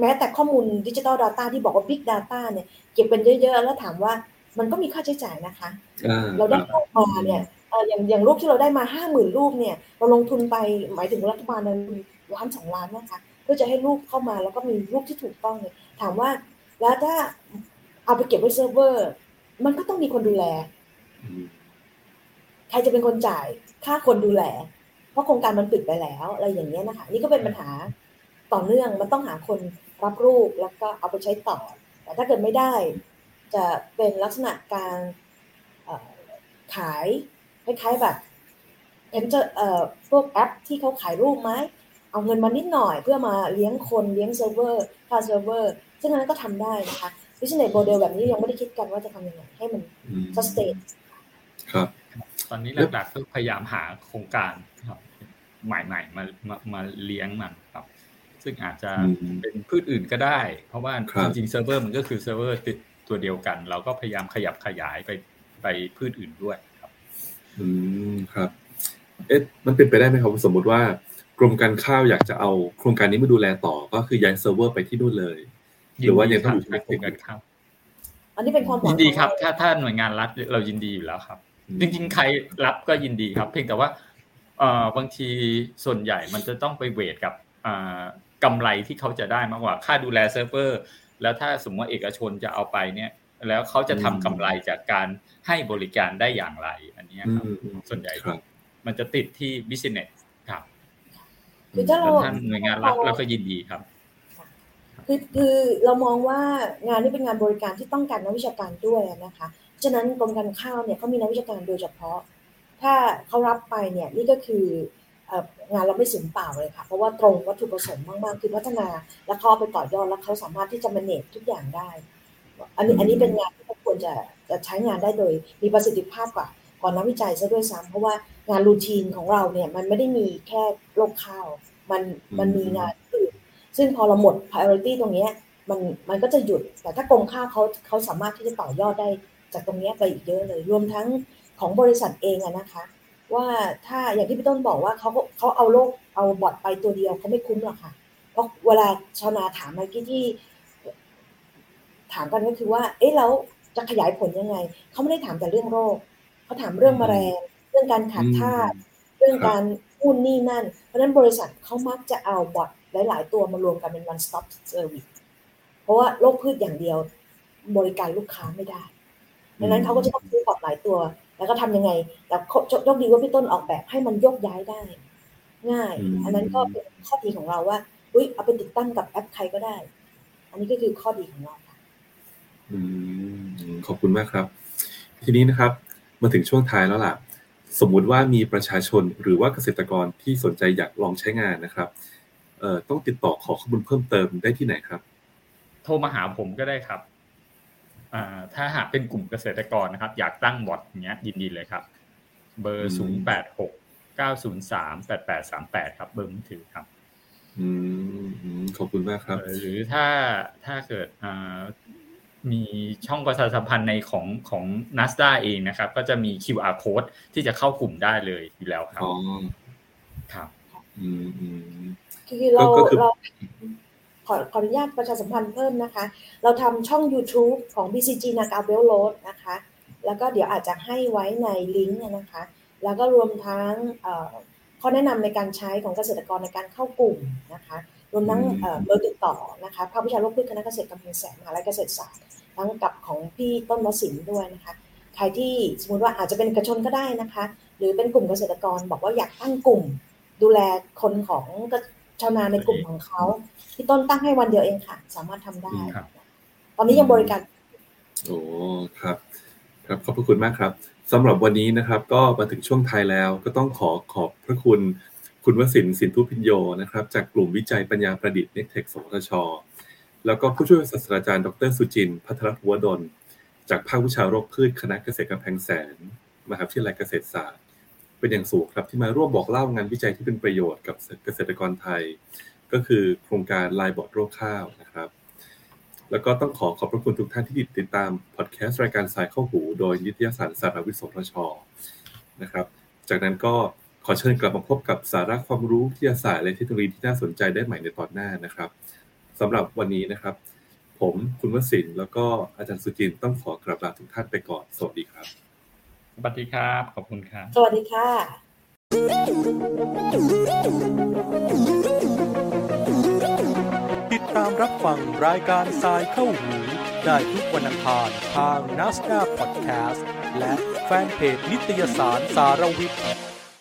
Speaker 4: แม้แต่ข้อมูล digital data ที่บอกว่า Big Data เนี่ยเก็บเป็นเยอะๆ แล้วถามว่ามันก็มีค่าใช้จ่ายนะคะ เราได้ข้อมูลมาเนี่ยอย่างอย่างรูปที่เราได้มาห้าหมื่นรูปเนี่ยเราลงทุนไปหมายถึงรัฐบาลนั้นล้านสองล้านนะคะเพื่อจะให้รูปเข้ามาแล้วก็มีรูปที่ถูกต้องเนี่ยถามว่าแล้วถ้าเอาไปเก็บไว้เซิร์ฟเวอร์ มันก็ต้องมีคนดูแล ใครจะเป็นคนจ่ายค่าคนดูแล เพราะโครงการมันปิดไปแล้ว อะไรอย่างเงี้ยนะคะ นี่ก็เป็นปัญหา ต่อเนื่องมันต้องหาคนรับรูปแล้วก็เอาไปใช้ต่อ แต่ถ้าเกิดไม่ได้จะเป็นลักษณะการขายคล้ายๆแบบเห็นจะเอ่อพวกแอปที่เขาขายรูปไหมเอาเงินมานิดหน่อยเพื่อมาเลี้ยงคนเลี้ยงเซิร์ฟเวอร์ค่าเซิร์ฟเวอร์ซึ่งอันนั้นก็ทำได้นะคะ business model แบบนี้ยังไม่ได้คิดกันว่าจะทำยังไงให้มัน sustain
Speaker 2: ครับ
Speaker 3: ตอนนี้หลักๆก็พยายามหาโครงการครับใหม่ๆมามามาเลี้ยงมันครับ ซึ่งอาจจะเป็นพืชอื่นก็ได้ เพราะว่าจริงๆเซิร์ฟเวอร์มันก็คือเซิร์ฟเวอร์ติดตัวเดียวกัน เราก็พยายามขยับขยายไปไปพืชอื่นด้วยครับ
Speaker 2: อืมครับ เอ๊ะมันเป็นไปได้ไหมครับสมมุติว่ากรมการข้าวอยากจะเอาโครงการนี้มาดูแลต่อก็คือย้ายเซิร์ฟเวอร์ไปที่นู่นเลย หรือว่ายังต้องอยู่ที่กรมการข้าว
Speaker 4: อันนี้เป็นความ
Speaker 3: ยินดีครับ ถ้าถ้าหน่วยงานรัฐเรายินดีอยู่แล้วครับ จริงๆใครรับก็ยินดีครับ เพียงแต่ว่าเอ่อบางทีส่วนใหญ่มันจะต้องไป weight กับอ่า กำไรที่เขาจะได้มากกว่าค่าดูแลเซิร์ฟเวอร์ แล้วถ้าสมมติว่าเอกชนจะเอาไปเนี่ยแล้วเขาจะทำกำไรจากการให้บริการได้อย่างไร อันนี้ครับส่วนใหญ่มันจะติดที่ business ครับคือถ้าเราผ่านหน่วยงานรัฐแล้วก็ยินดีครับ
Speaker 4: คือคือเรามองว่างานนี้เป็นงานบริการที่ต้องการนักวิชาการด้วยนะคะฉะนั้นกรมการข้าวเนี่ยเขามีนักวิชาการโดยเฉพาะ ถ้าเขารับไปเนี่ยนี่ก็คือ งานเราไม่สูญเปล่าเลยค่ะ เพราะว่าตรงวัตถุประสงค์มาก ๆ คือพัฒนาและเขาไปต่อยอดแล้วเขาสามารถที่จะมาเนจทุกอย่างได้ อันนี้อันนี้เป็นงานที่ควรจะจะใช้งานได้โดย มีประสิทธิภาพกว่าก่อนนักวิจัยซะด้วยซ้ำเพราะว่างานรูทีนของเราเนี่ยมันไม่ได้มีแค่โรคข้าว มันมันมีงานอื่นซึ่งพอเราหมด priority ตรงนี้มันมันก็จะหยุด แต่ถ้ากรมข้าวเขาเขาสามารถที่จะต่อยอดได้จากตรงนี้ไปอีกเยอะเลย รวมทั้งของบริษัทเองอะนะคะ ว่าถ้าอย่างที่พี่ต้นบอกว่าเขาเขาเอาโลกเอาบอดไปตัวเดียวเขาไม่คุ้มหรอกค่ะ เพราะเวลาชาวนาถามเมื่อกี้ที่ ถามกันก็คือว่า เอ๊ะแล้วจะขยายผลยังไง เขาไม่ได้ถามแต่เรื่องโรคเขาถามเรื่องแมลงเรื่องการขาดธาตุเรื่องการหุ้นนี่นั่น เพราะฉะนั้นบริษัทเขามักจะเอาบอทหลาย ๆ ตัวมารวมกันเป็น one stop service เพราะว่าโรคพืชอย่างเดียวบริการลูกค้าไม่ได้ ดังนั้นเขาก็จะต้องซื้อบอทหลายตัว แล้วก็ทำยังไง แต่โชคดีว่าพี่ต้นออกแบบให้มันยกย้ายได้ ง่าย อันนั้นก็เป็นข้อดีของเราว่าอุ้ยเอาไปติดตั้งกับแอปใครก็ได้ อันนี้ก็คือข้อดีของเราค่ะ
Speaker 2: ขอบคุณมากครับ ทีนี้นะครับ มาถึงช่วงท้ายแล้วล่ะ สมมุติว่ามีประชาชนหรือว่าเกษตรกรที่สนใจอยากลองใช้งานนะครับเอ่อต้องติดต่อขอข้อมูลเพิ่มเติมได้ที่ไหนครับ
Speaker 3: โทรมาหาผมก็ได้ครับอ่า ถ้าหากเป็นกลุ่มเกษตรกรนะครับ อยากตั้งบอทอย่างเงี้ยยินดีเลยครับ เบอร์ศูนย์แปดหกเก้าศูนย์สามแปดแปดสามแปดครับ เบอร์มือถือครับ
Speaker 2: อืมขอบคุณมากครับ
Speaker 3: หรือถ้าถ้าเกิดอ่ามีช่องประชาสัมพันธ์ในของของ n a s d a เองนะครับ ก็จะมี QR code ที่จะเข้ากลุ่มได้เลยอยู่แล้วครับครับ
Speaker 2: อืมอื
Speaker 4: มคือเราเราข อขออนุญาตประชาสัมพันธ์เพิ่มนะคะ เราทำช่อง YouTube ของ BCG นากาเบลโรดนะคะ แล้วก็เดี๋ยวอาจจะให้ไว้ในลิงก์นะคะ แล้วก็รวมทั้งข้อแนะนำในการใช้ของเกษตรกรในการเข้ากลุ่มนะคะ รวมทั้งเบอร์ติดต่อนะคะภาควิชาโรคพืชคณะเกษตรกำแพงแสนมหาลัยเกษตรศาสตร์ทั้งกับของพี่ต้นวสินด้วยนะคะ ใครที่สมมติว่าอาจจะเป็นเอกชนก็ได้นะคะ หรือเป็นกลุ่มเกษตรกรบอกว่าอยากตั้งกลุ่มดูแลคนของ ชาวนาในกลุ่มของเขาพี่ต้นตั้งให้วันเดียวเองค่ะ สามารถทำได้ตอนนี้ยังบริการ
Speaker 2: โอ้ครับ ครับขอบพระคุณมากครับสำหรับวันนี้นะครับ ก็มาถึงช่วงท้ายแล้ว ก็ต้องขอขอบพระคุณคุณวสินสินทุพิญโยนะครับ จากกลุ่มวิจัยปัญญาประดิษฐ์เนคเทค สวทช แล้วก็ผู้ช่วยศาสตราจารย์ ดรสุจิน พัทรพัวดล จากภาควิชาโรคพืชคณะเกษตรกำแพงแสน มหาวิทยาลัยเกษตรศาสตร์ เป็นอย่างสูงครับที่มาร่วมบอกเล่างานวิจัยที่เป็นประโยชน์กับเกษตรกรไทย ก็คือโครงการไลน์บอทโรคข้าวนะครับ แล้วก็ต้องขอขอบพระคุณทุกท่านที่ติดตามพอดแคสต์รายการ Sci เข้าหู โดยนิตยสารสาระวิทย์ สวทชนะครับ จากนั้นก็ขอเชิญกลับมาพบกับสาระความรู้วิทยาศาสตร์และเทคโนโลยีที่น่าสนใจได้ใหม่ในตอนหน้านะครับสำหรับวันนี้นะครับ ผมคุณวสินแล้วก็อาจารย์สุจินต้องขอกราบลาทุกท่านไปก่อน สวัสดีครับ
Speaker 3: สวัสดีครับ ขอบคุณครับ
Speaker 4: สวัสดีค่ะ
Speaker 1: ติดตามรับฟังรายการทรายเข้าหูได้ทุกวันอังคารทางนัสดาพอดแคสต์และแฟนเพจนิตยสารสารวิทย์